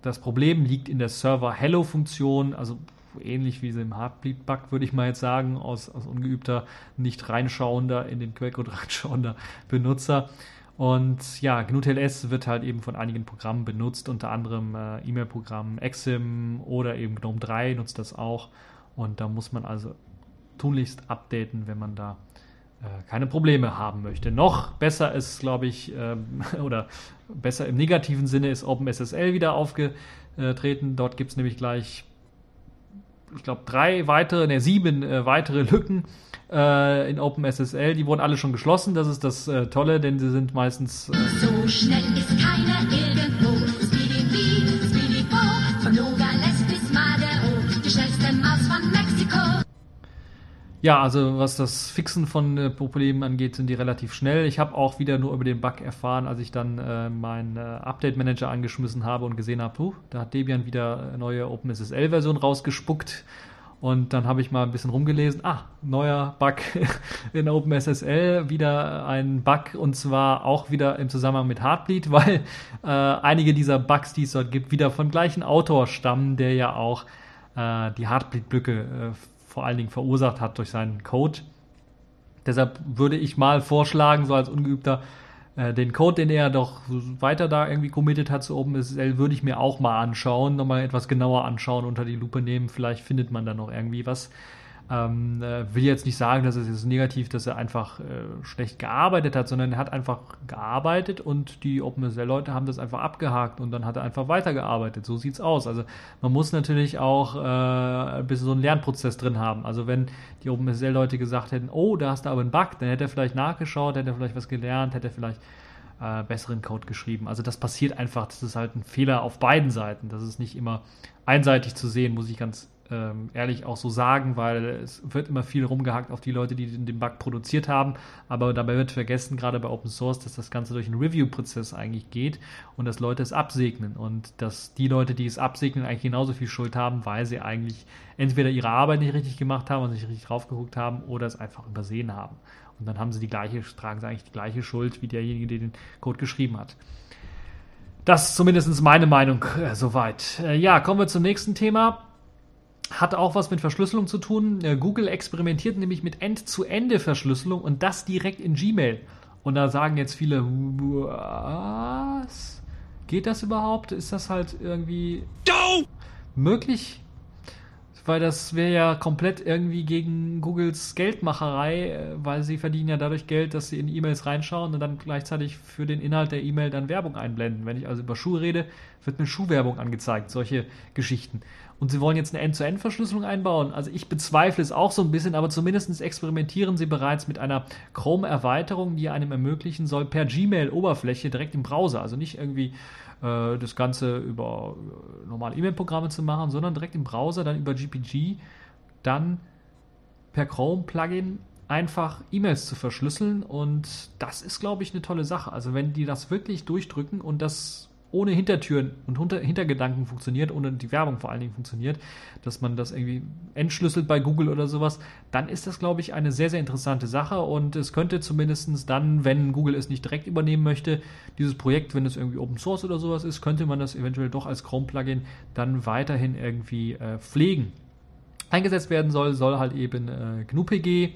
das Problem liegt in der Server-Hello-Funktion. Also ähnlich wie im Heartbleed-Bug, würde ich mal jetzt sagen, aus, aus ungeübter, nicht reinschauender, in den Quellcode reinschauender Benutzer. Und ja, GNU-TLS wird halt eben von einigen Programmen benutzt, unter anderem äh, E-Mail-Programm Exim oder eben GNOME 3 nutzt das auch. Und da muss man also tunlichst updaten, wenn man da äh, keine Probleme haben möchte. Noch besser ist, glaube ich, ähm, oder besser im negativen Sinne ist OpenSSL wieder aufgetreten. Dort gibt es nämlich gleich, ich glaube, drei weitere, ne, sieben äh, weitere Lücken äh, in OpenSSL. Die wurden alle schon geschlossen. Das ist das äh, Tolle, denn sie sind meistens. Äh, so schnell ist keiner irgendwo. Ja, also was das Fixen von äh, Problemen angeht, sind die relativ schnell. Ich habe auch wieder nur über den Bug erfahren, als ich dann äh, meinen äh, Update Manager angeschmissen habe und gesehen habe, da hat Debian wieder eine neue OpenSSL-Version rausgespuckt. Und dann habe ich mal ein bisschen rumgelesen. Ah, neuer Bug in OpenSSL, wieder ein Bug und zwar auch wieder im Zusammenhang mit Heartbleed, weil äh, einige dieser Bugs, die es dort gibt, wieder vom gleichen Autor stammen, der ja auch äh, die Heartbleed-Blöcke äh, vor allen Dingen verursacht hat durch seinen Code. Deshalb würde ich mal vorschlagen, so als Ungeübter, äh, den Code, den er doch weiter da irgendwie committed hat zu OpenSSL, würde ich mir auch mal anschauen, nochmal etwas genauer anschauen, unter die Lupe nehmen. Vielleicht findet man da noch irgendwie was. Ähm, äh, will jetzt nicht sagen, dass es jetzt negativ, dass er einfach äh, schlecht gearbeitet hat, sondern er hat einfach gearbeitet und die OpenSSL-Leute haben das einfach abgehakt und dann hat er einfach weitergearbeitet. So sieht's aus. Also man muss natürlich auch äh, ein bisschen so einen Lernprozess drin haben. Also wenn die OpenSSL-Leute gesagt hätten, oh, da hast du aber einen Bug, dann hätte er vielleicht nachgeschaut, hätte er vielleicht was gelernt, hätte er vielleicht äh, besseren Code geschrieben. Also das passiert einfach, das ist halt ein Fehler auf beiden Seiten. Das ist nicht immer einseitig zu sehen, muss ich ganz ähm, ehrlich auch so sagen, weil es wird immer viel rumgehackt auf die Leute, die den, Bug produziert haben, aber dabei wird vergessen, gerade bei Open Source, dass das Ganze durch einen Review-Prozess eigentlich geht und dass Leute es absegnen und dass die Leute, die es absegnen, eigentlich genauso viel Schuld haben, weil sie eigentlich entweder ihre Arbeit nicht richtig gemacht haben und nicht richtig drauf geguckt haben oder es einfach übersehen haben. Und dann haben sie die gleiche, tragen sie eigentlich die gleiche Schuld wie derjenige, der den Code geschrieben hat. Das ist zumindest meine Meinung äh, soweit. Äh, ja, kommen wir zum nächsten Thema hat auch was mit Verschlüsselung zu tun. Äh, Google experimentiert nämlich mit End-zu-Ende-Verschlüsselung und das direkt in Gmail. Und da sagen jetzt viele, was? Geht das überhaupt? Ist das halt irgendwie möglich? Weil das wäre ja komplett irgendwie gegen Googles Geldmacherei, äh, weil sie verdienen ja dadurch Geld, dass sie in E-Mails reinschauen und dann gleichzeitig für den Inhalt der E-Mail dann Werbung einblenden. Wenn ich also über Schuhe rede, wird mir Schuhwerbung angezeigt, solche Geschichten und sie wollen jetzt eine End-zu-End-Verschlüsselung einbauen. Also ich bezweifle es auch so ein bisschen, aber zumindest experimentieren sie bereits mit einer Chrome-Erweiterung, die einem ermöglichen soll, per Gmail-Oberfläche direkt im Browser, also nicht irgendwie äh, das Ganze über äh, normale E-Mail-Programme zu machen, sondern direkt im Browser, dann über GPG, dann per Chrome-Plugin einfach E-Mails zu verschlüsseln und das ist, glaube ich, eine tolle Sache. Also wenn die das wirklich durchdrücken und das ohne Hintertüren und Hinter Hintergedanken funktioniert, ohne die Werbung vor allen Dingen funktioniert, dass man das irgendwie entschlüsselt bei Google oder sowas, dann ist das, glaube ich, eine sehr, sehr interessante Sache und es könnte zumindest dann, wenn Google es nicht direkt übernehmen möchte, dieses Projekt, wenn es irgendwie Open Source oder sowas ist, könnte man das eventuell doch als Chrome-Plugin dann weiterhin irgendwie äh, pflegen. Eingesetzt werden soll, soll halt eben äh, GNU-PG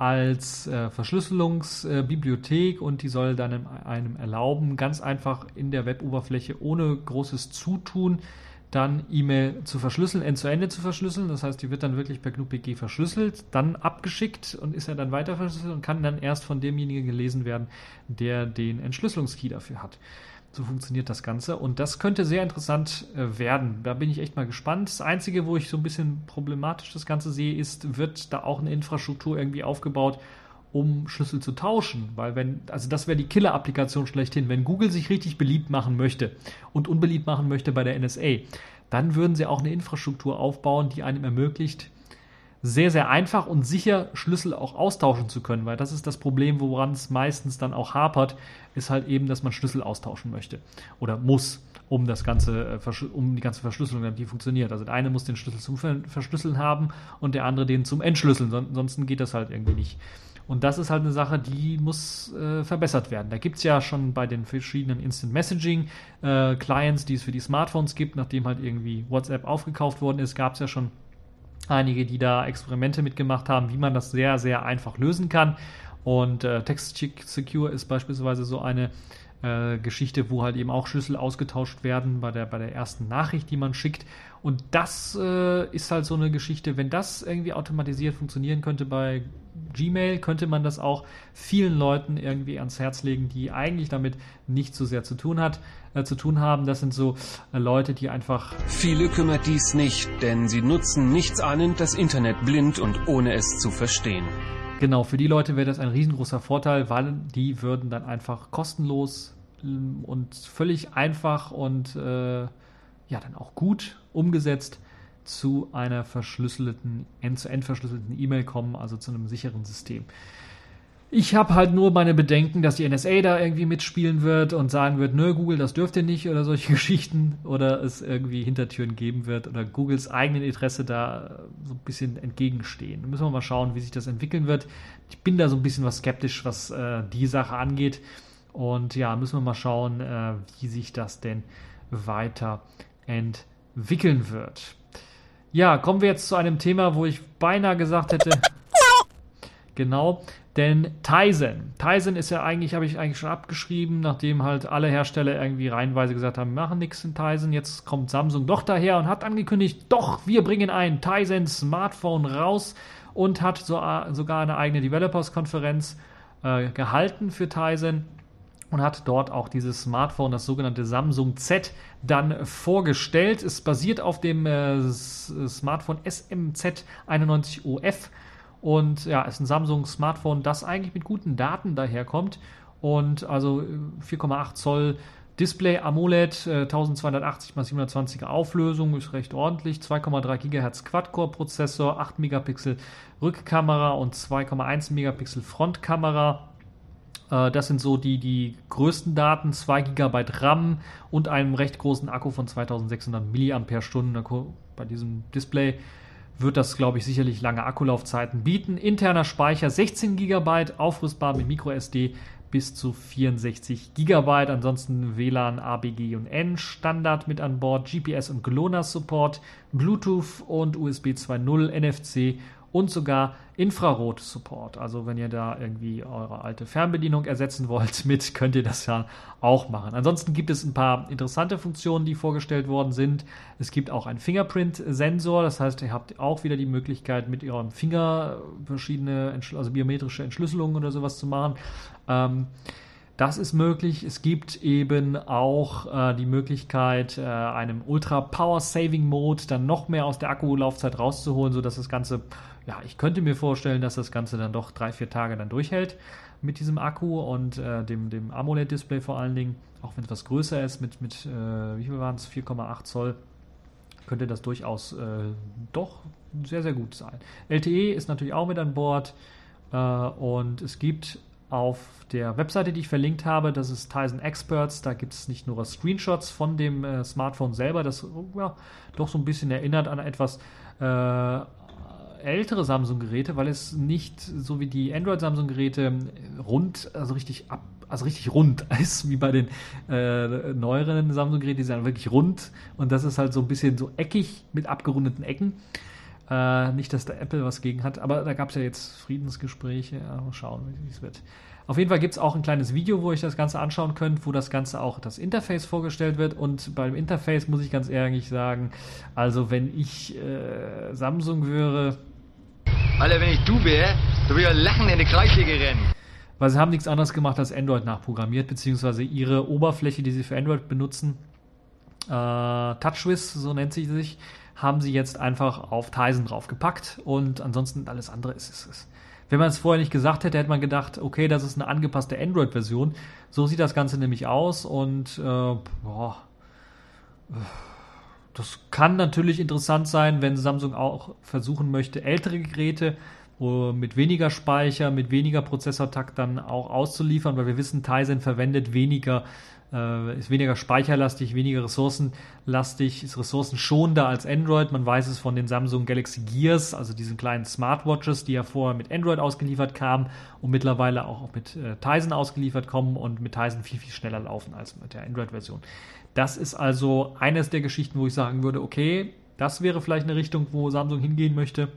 als äh, Verschlüsselungsbibliothek äh, und die soll dann einem erlauben, ganz einfach in der Web-Oberfläche ohne großes Zutun dann E-Mail zu verschlüsseln, end-zu-ende zu verschlüsseln. Das heißt, die wird dann wirklich per GNU-PG verschlüsselt, dann abgeschickt und ist ja dann weiter verschlüsselt und kann dann erst von demjenigen gelesen werden, der den Entschlüsselungskey dafür hat. So funktioniert das Ganze und das könnte sehr interessant äh, werden. Da bin ich echt mal gespannt. Das Einzige, wo ich so ein bisschen problematisch das Ganze sehe, ist, wird da auch eine Infrastruktur irgendwie aufgebaut, um Schlüssel zu tauschen? Weil wenn, also das wäre die Killer-Applikation schlechthin. Wenn Google sich richtig beliebt machen möchte und unbeliebt machen möchte bei der NSA, dann würden sie auch eine Infrastruktur aufbauen, die einem ermöglicht, sehr, sehr einfach und sicher Schlüssel auch austauschen zu können, weil das ist das Problem, woran es meistens dann auch hapert, ist halt eben, dass man Schlüssel austauschen möchte oder muss, um das ganze, äh, um die ganze Verschlüsselung, die funktioniert. Also der eine muss den Schlüssel zum Verschlüsseln haben und der andere den zum Entschlüsseln, ansonsten geht das halt irgendwie nicht. Und das ist halt eine Sache, die muss äh, verbessert werden. Da gibt es ja schon bei den verschiedenen Instant Messaging äh, Clients, die es für die Smartphones gibt, nachdem halt irgendwie WhatsApp aufgekauft worden ist, gab es ja schon einige, die da Experimente mitgemacht haben, wie man das sehr, sehr einfach lösen kann. Und äh, Text Secure ist beispielsweise so eine äh, Geschichte, wo halt eben auch Schlüssel ausgetauscht werden bei der, bei der ersten Nachricht, die man schickt. Und das äh, ist halt so eine Geschichte, wenn das irgendwie automatisiert funktionieren könnte bei Gmail, könnte man das auch vielen Leuten irgendwie ans Herz legen, die eigentlich damit nicht so sehr zu tun hat, äh, zu tun haben. Das sind so äh, Leute, die einfach. Viele kümmert dies nicht, denn sie nutzen nichts ahnend das Internet blind und ohne es zu verstehen. Genau, für die Leute wäre das ein riesengroßer Vorteil, weil die würden dann einfach kostenlos ähm, und völlig einfach und äh, ja dann auch gut umgesetzt zu einer verschlüsselten, end-zu-end verschlüsselten E-Mail kommen, also zu einem sicheren System. Ich habe halt nur meine Bedenken, dass die NSA da irgendwie mitspielen wird und sagen wird, nö, Google, das dürft ihr nicht oder solche Geschichten oder es irgendwie Hintertüren geben wird oder Googles eigenen Interesse da so ein bisschen entgegenstehen. Da müssen wir mal schauen, wie sich das entwickeln wird. Ich bin da so ein bisschen was skeptisch, was äh, die Sache angeht. Und ja, müssen wir mal schauen, äh, wie sich das denn weiterentwickeln wird. Ja, kommen wir jetzt zu einem Thema, wo ich beinahe gesagt hätte. Genau, denn Tizen. Tizen ist ja eigentlich, habe ich eigentlich schon abgeschrieben, nachdem halt alle Hersteller irgendwie reihenweise gesagt haben, machen nichts in Tizen. Jetzt kommt Samsung doch daher und hat angekündigt, doch, wir bringen ein Tizen Smartphone raus und hat so, sogar eine eigene Developers-Konferenz äh, gehalten für Tizen und hat dort auch dieses Smartphone, das sogenannte Samsung Z, dann vorgestellt. Es basiert auf dem äh, Smartphone SMZ 91OF und ja, ist ein Samsung Smartphone, das eigentlich mit guten Daten daherkommt. Und also 4,8 Zoll Display AMOLED, äh, 1280 x 720er Auflösung, ist recht ordentlich, 2,3 GHz Quad-Core Prozessor, 8 Megapixel Rückkamera und 2,1 Megapixel Frontkamera. Äh, das sind so die, die größten Daten, 2 GB RAM und einem recht großen Akku von 2600 mAh bei diesem Display wird das, glaube ich, sicherlich lange Akkulaufzeiten bieten. Interner Speicher 16 GB, aufrüstbar mit MicroSD bis zu 64 GB. Ansonsten WLAN, ABG und N Standard mit an Bord, GPS und GLONASS Support, Bluetooth und USB 2.0, NFC und sogar Infrarot-Support. Also wenn ihr da irgendwie eure alte Fernbedienung ersetzen wollt mit, könnt ihr das ja auch machen. Ansonsten gibt es ein paar interessante Funktionen, die vorgestellt worden sind. Es gibt auch einen Fingerprint-Sensor, das heißt, ihr habt auch wieder die Möglichkeit, mit eurem Finger verschiedene, also biometrische Entschlüsselungen oder sowas zu machen. Ähm, das ist möglich. Es gibt eben auch äh, die Möglichkeit, äh, einem Ultra Power Saving Mode dann noch mehr aus der Akkulaufzeit rauszuholen, sodass das Ganze ja, ich könnte mir vorstellen, dass das Ganze dann doch drei, vier Tage dann durchhält mit diesem Akku und äh, dem, dem AMOLED-Display vor allen Dingen, auch wenn es was größer ist, mit, mit äh, wie viel waren es, 4,8 Zoll, könnte das durchaus äh, doch sehr, sehr gut sein. LTE ist natürlich auch mit an Bord äh, und es gibt auf der Webseite, die ich verlinkt habe, das ist Tizen Experts, da gibt es nicht nur Screenshots von dem äh, Smartphone selber, das ja, doch so ein bisschen erinnert an etwas äh, ältere Samsung-Geräte, weil es nicht so wie die Android-Samsung-Geräte rund, also richtig ab, also richtig rund ist, wie bei den äh, neueren Samsung-Geräten, die sind wirklich rund und das ist halt so ein bisschen so eckig mit abgerundeten Ecken. Äh, nicht, dass der Apple was gegen hat, aber da gab es ja jetzt Friedensgespräche. Ja, mal schauen, wie es wird. Auf jeden Fall gibt es auch ein kleines Video, wo ich das Ganze anschauen könnt, wo das Ganze auch das Interface vorgestellt wird. Und beim Interface muss ich ganz ehrlich sagen, also wenn ich äh, Samsung wäre, Alter, wenn ich du wäre, so würde ich lachen in die Kreissäge rennen. Weil sie haben nichts anderes gemacht als Android nachprogrammiert, beziehungsweise ihre Oberfläche, die sie für Android benutzen, äh, TouchWiz, so nennt sie sich, haben sie jetzt einfach auf Tizen draufgepackt und ansonsten alles andere ist es. Wenn man es vorher nicht gesagt hätte, hätte man gedacht, okay, das ist eine angepasste Android-Version. So sieht das Ganze nämlich aus und äh, boah, das kann natürlich interessant sein, wenn Samsung auch versuchen möchte, ältere Geräte mit weniger Speicher, mit weniger Prozessortakt dann auch auszuliefern, weil wir wissen, Tizen verwendet weniger, äh, ist weniger speicherlastig, weniger ressourcenlastig, ist ressourcenschonender als Android. Man weiß es von den Samsung Galaxy Gears, also diesen kleinen Smartwatches, die ja vorher mit Android ausgeliefert kamen und mittlerweile auch mit äh, Tizen ausgeliefert kommen und mit Tizen viel, viel schneller laufen als mit der Android-Version. Das ist also eines der Geschichten, wo ich sagen würde, okay, Das wäre vielleicht eine Richtung, wo Samsung hingehen möchte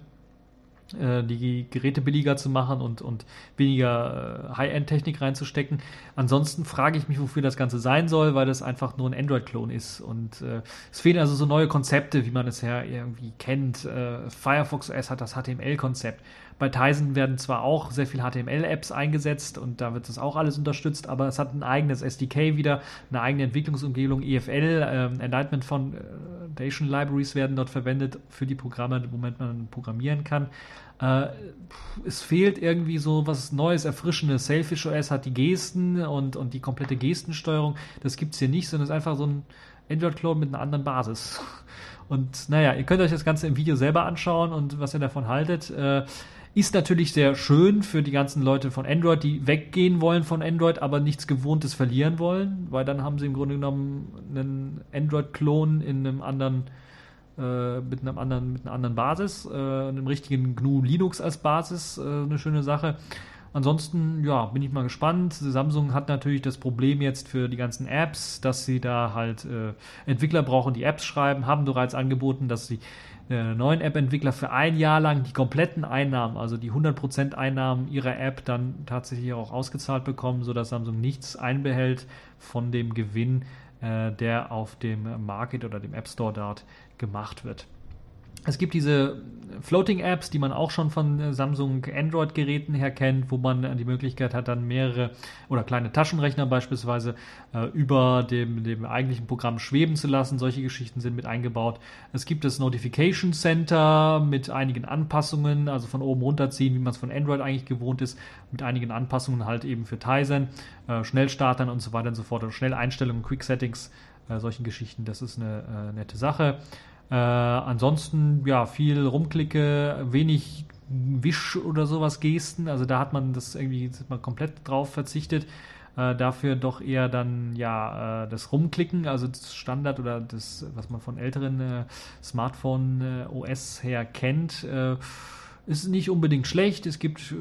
äh, die Geräte billiger zu machen und, und weniger äh, High-End-Technik reinzustecken. Ansonsten frage ich mich, wofür das Ganze sein soll, weil das einfach nur ein Android-Klon ist. Und äh, es fehlen also so neue Konzepte, wie man es ja irgendwie kennt. Äh, Firefox OS hat das HTML-Konzept. Bei Tizen werden zwar auch sehr viel HTML-Apps eingesetzt und da wird das auch alles unterstützt, aber es hat ein eigenes SDK wieder, eine eigene Entwicklungsumgebung, EFL, ähm, Enlightenment Foundation Libraries werden dort verwendet für die Programme, womit man programmieren kann. Äh, es fehlt irgendwie so was Neues, Erfrischendes. Selfish OS hat die Gesten und, und die komplette Gestensteuerung. Das gibt es hier nicht, sondern es ist einfach so ein Android-Clone mit einer anderen Basis. Und naja, ihr könnt euch das Ganze im Video selber anschauen und was ihr davon haltet. Äh, ist natürlich sehr schön für die ganzen Leute von Android, die weggehen wollen von Android, aber nichts Gewohntes verlieren wollen, weil dann haben sie im Grunde genommen einen Android-Klon in einem anderen äh, mit einem anderen, mit einer anderen Basis, äh, einem richtigen GNU Linux als Basis, äh, eine schöne Sache. Ansonsten, ja, bin ich mal gespannt. Samsung hat natürlich das Problem jetzt für die ganzen Apps, dass sie da halt äh, Entwickler brauchen, die Apps schreiben, haben bereits angeboten, dass sie neuen App-Entwickler für ein Jahr lang die kompletten Einnahmen, also die 100% Einnahmen ihrer App dann tatsächlich auch ausgezahlt bekommen, sodass Samsung nichts einbehält von dem Gewinn, äh, der auf dem Market oder dem App Store dort gemacht wird. Es gibt diese Floating-Apps, die man auch schon von äh, Samsung Android-Geräten her kennt, wo man äh, die Möglichkeit hat, dann mehrere oder kleine Taschenrechner beispielsweise äh, über dem, dem eigentlichen Programm schweben zu lassen. Solche Geschichten sind mit eingebaut. Es gibt das Notification Center mit einigen Anpassungen, also von oben runterziehen, wie man es von Android eigentlich gewohnt ist, mit einigen Anpassungen halt eben für Tizen, äh, Schnellstartern und so weiter und so fort, oder Schnelleinstellungen, Quick Settings, äh, solchen Geschichten. Das ist eine äh, nette Sache. Äh, ansonsten, ja, viel Rumklicke, wenig Wisch oder sowas Gesten. Also da hat man das irgendwie man komplett drauf verzichtet. Äh, dafür doch eher dann ja äh, das Rumklicken, also das Standard oder das, was man von älteren äh, Smartphone äh, OS her kennt. Äh, ist nicht unbedingt schlecht. Es gibt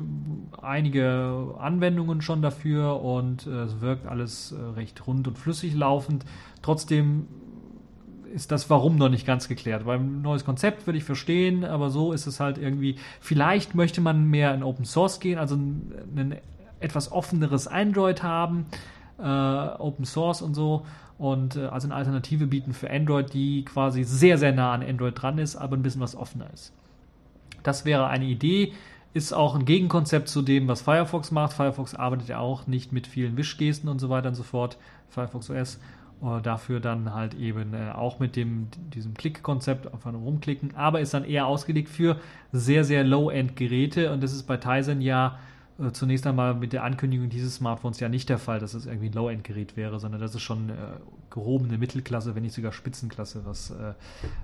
einige Anwendungen schon dafür und es wirkt alles recht rund und flüssig laufend. Trotzdem ist das Warum noch nicht ganz geklärt. Beim neues Konzept würde ich verstehen, aber so ist es halt irgendwie. Vielleicht möchte man mehr in Open Source gehen, also ein, ein etwas offeneres Android haben, äh, Open Source und so. Und äh, also eine Alternative bieten für Android, die quasi sehr, sehr nah an Android dran ist, aber ein bisschen was offener ist. Das wäre eine Idee. Ist auch ein Gegenkonzept zu dem, was Firefox macht. Firefox arbeitet ja auch nicht mit vielen Wischgesten und so weiter und so fort. Firefox OS dafür dann halt eben äh, auch mit dem, diesem Klick-Konzept auf einem Rumklicken, aber ist dann eher ausgelegt für sehr, sehr Low-End-Geräte. Und das ist bei Tizen ja äh, zunächst einmal mit der Ankündigung dieses Smartphones ja nicht der Fall, dass es irgendwie ein Low-End-Gerät wäre, sondern das ist schon äh, gehobene Mittelklasse, wenn nicht sogar Spitzenklasse, was, äh,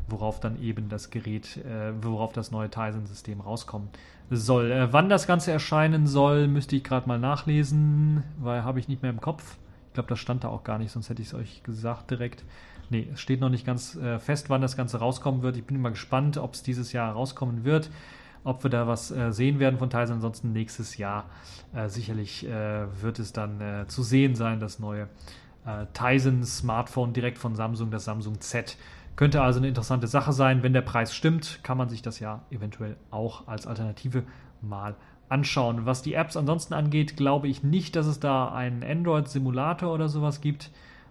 worauf dann eben das Gerät, äh, worauf das neue Tizen-System rauskommen soll. wann das Ganze erscheinen soll, müsste ich gerade mal nachlesen, weil habe ich nicht mehr im Kopf glaube, das stand da auch gar nicht, sonst hätte ich es euch gesagt direkt. Nee, es steht noch nicht ganz äh, fest, wann das Ganze rauskommen wird. Ich bin mal gespannt, ob es dieses Jahr rauskommen wird, ob wir da was äh, sehen werden von Tyson. Ansonsten nächstes Jahr äh, sicherlich äh, wird es dann äh, zu sehen sein, das neue äh, Tizen Smartphone direkt von Samsung, das Samsung Z. Könnte also eine interessante Sache sein. Wenn der Preis stimmt, kann man sich das ja eventuell auch als Alternative mal anschauen. Was die Apps ansonsten angeht, glaube ich nicht, dass es da einen Android-Simulator oder sowas gibt.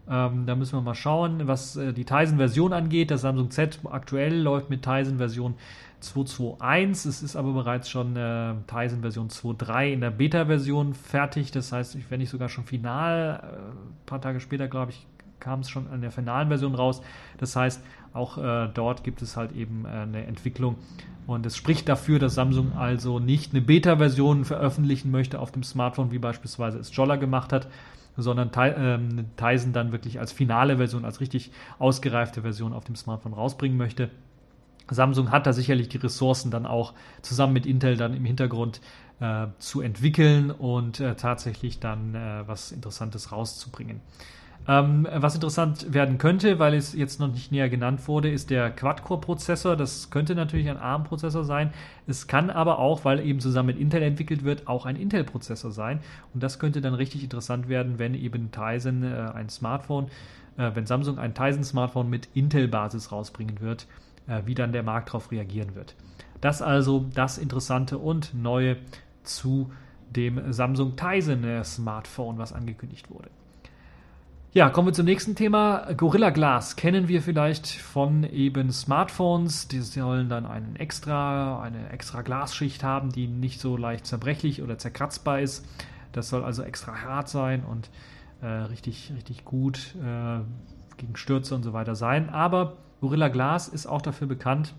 Ähm, da müssen wir mal schauen. Was äh, die Tizen-Version angeht, das Samsung Z aktuell läuft mit Tizen-Version 2.2.1. Es ist aber bereits schon äh, Tizen-Version 2.3 in der Beta-Version fertig. Das heißt, wenn nicht sogar schon final, äh, ein paar Tage später, glaube ich, kam es schon an der finalen Version raus. Das heißt, auch äh, dort gibt es halt eben äh, eine Entwicklung. Und es spricht dafür, dass Samsung also nicht eine Beta-Version veröffentlichen möchte auf dem Smartphone, wie beispielsweise es Jolla gemacht hat, sondern ähm, Tizen dann wirklich als finale Version, als richtig ausgereifte Version auf dem Smartphone rausbringen möchte. Samsung hat da sicherlich die Ressourcen dann auch zusammen mit Intel dann im Hintergrund äh, zu entwickeln und äh, tatsächlich dann äh, was Interessantes rauszubringen. Ähm, was interessant werden könnte, weil es jetzt noch nicht näher genannt wurde, ist der Quad-Core-Prozessor. Das könnte natürlich ein ARM-Prozessor sein. Es kann aber auch, weil eben zusammen mit Intel entwickelt wird, auch ein Intel-Prozessor sein. Und das könnte dann richtig interessant werden, wenn eben Tizen äh, ein Smartphone, äh, wenn Samsung ein Tizen-Smartphone mit Intel-Basis rausbringen wird äh, wie dann der Markt darauf reagieren wird. Das also das Interessante und Neue zu dem Samsung Tizen äh, Smartphone, was angekündigt wurde. Ja, kommen wir zum nächsten Thema. Gorilla Glass kennen wir vielleicht von eben Smartphones. Die sollen dann einen extra, eine extra Glasschicht haben, die nicht so leicht zerbrechlich oder zerkratzbar ist. Das soll also extra hart sein und äh, richtig, richtig gut äh, gegen Stürze und so weiter sein. Aber Gorilla Glass ist auch dafür bekannt,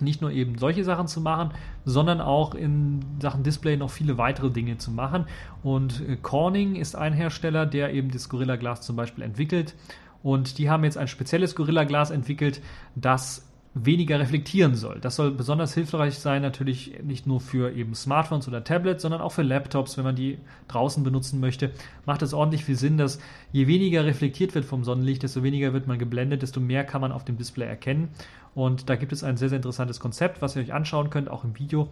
nicht nur eben solche Sachen zu machen, sondern auch in Sachen Display noch viele weitere Dinge zu machen. Und äh, Corning ist ein Hersteller, der eben das Gorilla Glass zum Beispiel entwickelt. Und die haben jetzt ein spezielles Gorilla Glas entwickelt, das weniger reflektieren soll. Das soll besonders hilfreich sein, natürlich nicht nur für eben Smartphones oder Tablets, sondern auch für Laptops, wenn man die draußen benutzen möchte. Macht es ordentlich viel Sinn, dass je weniger reflektiert wird vom Sonnenlicht, desto weniger wird man geblendet, desto mehr kann man auf dem Display erkennen. Und da gibt es ein sehr, sehr interessantes Konzept, was ihr euch anschauen könnt, auch im Video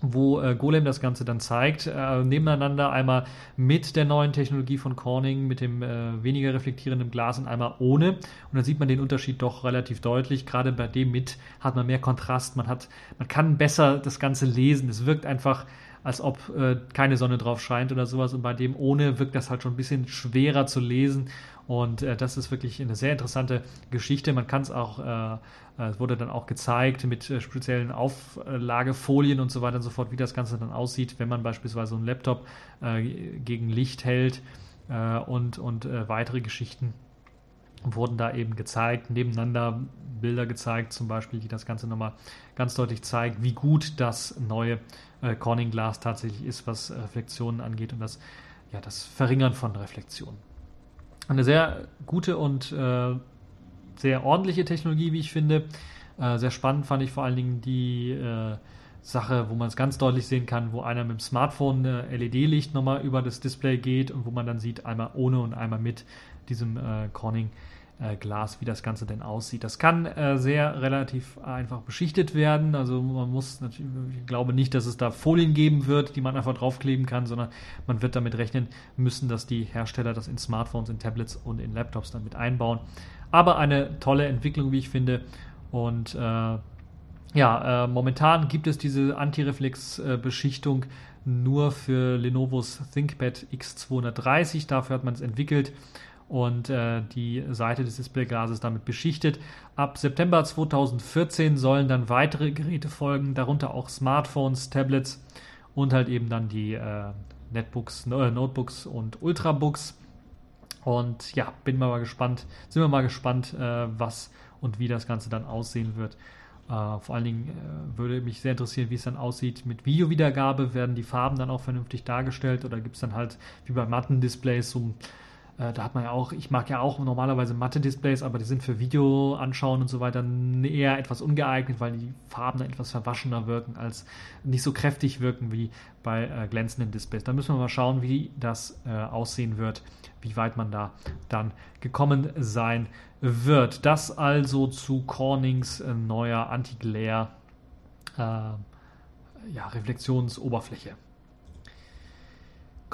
wo äh, Golem das Ganze dann zeigt, äh, nebeneinander einmal mit der neuen Technologie von Corning, mit dem äh, weniger reflektierenden Glas und einmal ohne. Und dann sieht man den Unterschied doch relativ deutlich. Gerade bei dem mit hat man mehr Kontrast, man hat, man kann besser das Ganze lesen. Es wirkt einfach, als ob äh, keine Sonne drauf scheint oder sowas. Und bei dem ohne wirkt das halt schon ein bisschen schwerer zu lesen. Und äh, das ist wirklich eine sehr interessante Geschichte. Man kann es auch, äh, äh, es wurde dann auch gezeigt mit äh, speziellen Auflagefolien und so weiter und so fort, wie das Ganze dann aussieht, wenn man beispielsweise einen Laptop gegen Licht hält und, und weitere Geschichten wurden da eben gezeigt, nebeneinander Bilder gezeigt, zum Beispiel, die das Ganze nochmal ganz deutlich zeigt, wie gut das neue Corning Glas tatsächlich ist, was Reflexionen angeht und das, ja, das Verringern von Reflexionen eine sehr gute und äh, sehr ordentliche Technologie, wie ich finde. Äh, sehr spannend fand ich vor allen Dingen die äh, Sache, wo man es ganz deutlich sehen kann, wo einer mit dem Smartphone LED-Licht nochmal über das Display geht und wo man dann sieht, einmal ohne und einmal mit diesem äh, Corning äh, Glas, wie das Ganze denn aussieht. Das kann äh, sehr relativ einfach beschichtet werden. Also man muss natürlich, ich glaube nicht, dass es da Folien geben wird, die man einfach draufkleben kann, sondern man wird damit rechnen müssen, dass die Hersteller das in Smartphones, in Tablets und in Laptops dann mit einbauen. Aber eine tolle Entwicklung, wie ich finde. Und äh, ja, äh, momentan gibt es diese Antireflex-Beschichtung nur für Lenovo's ThinkPad X230. Dafür hat man es entwickelt und äh, die Seite des Displayglases damit beschichtet. Ab September 2014 sollen dann weitere Geräte folgen, darunter auch Smartphones, Tablets und halt eben dann die äh, Netbooks, äh, Notebooks und Ultrabooks. Und ja, bin mal gespannt, sind wir mal gespannt, äh, was und wie das Ganze dann aussehen wird. Uh, vor allen Dingen uh, würde mich sehr interessieren, wie es dann aussieht mit Videowiedergabe. Werden die Farben dann auch vernünftig dargestellt oder gibt es dann halt wie bei Matten-Displays so äh, da hat man ja auch, ich mag ja auch normalerweise Matte-Displays, aber die sind für Video anschauen und so weiter eher etwas ungeeignet, weil die Farben dann etwas verwaschener wirken, als nicht so kräftig wirken wie bei äh, glänzenden Displays. Da müssen wir mal schauen, wie das äh, aussehen wird, wie weit man da dann gekommen sein wird. Das also zu Cornings äh, neuer Anti-Glare äh, ja, Reflexionsoberfläche.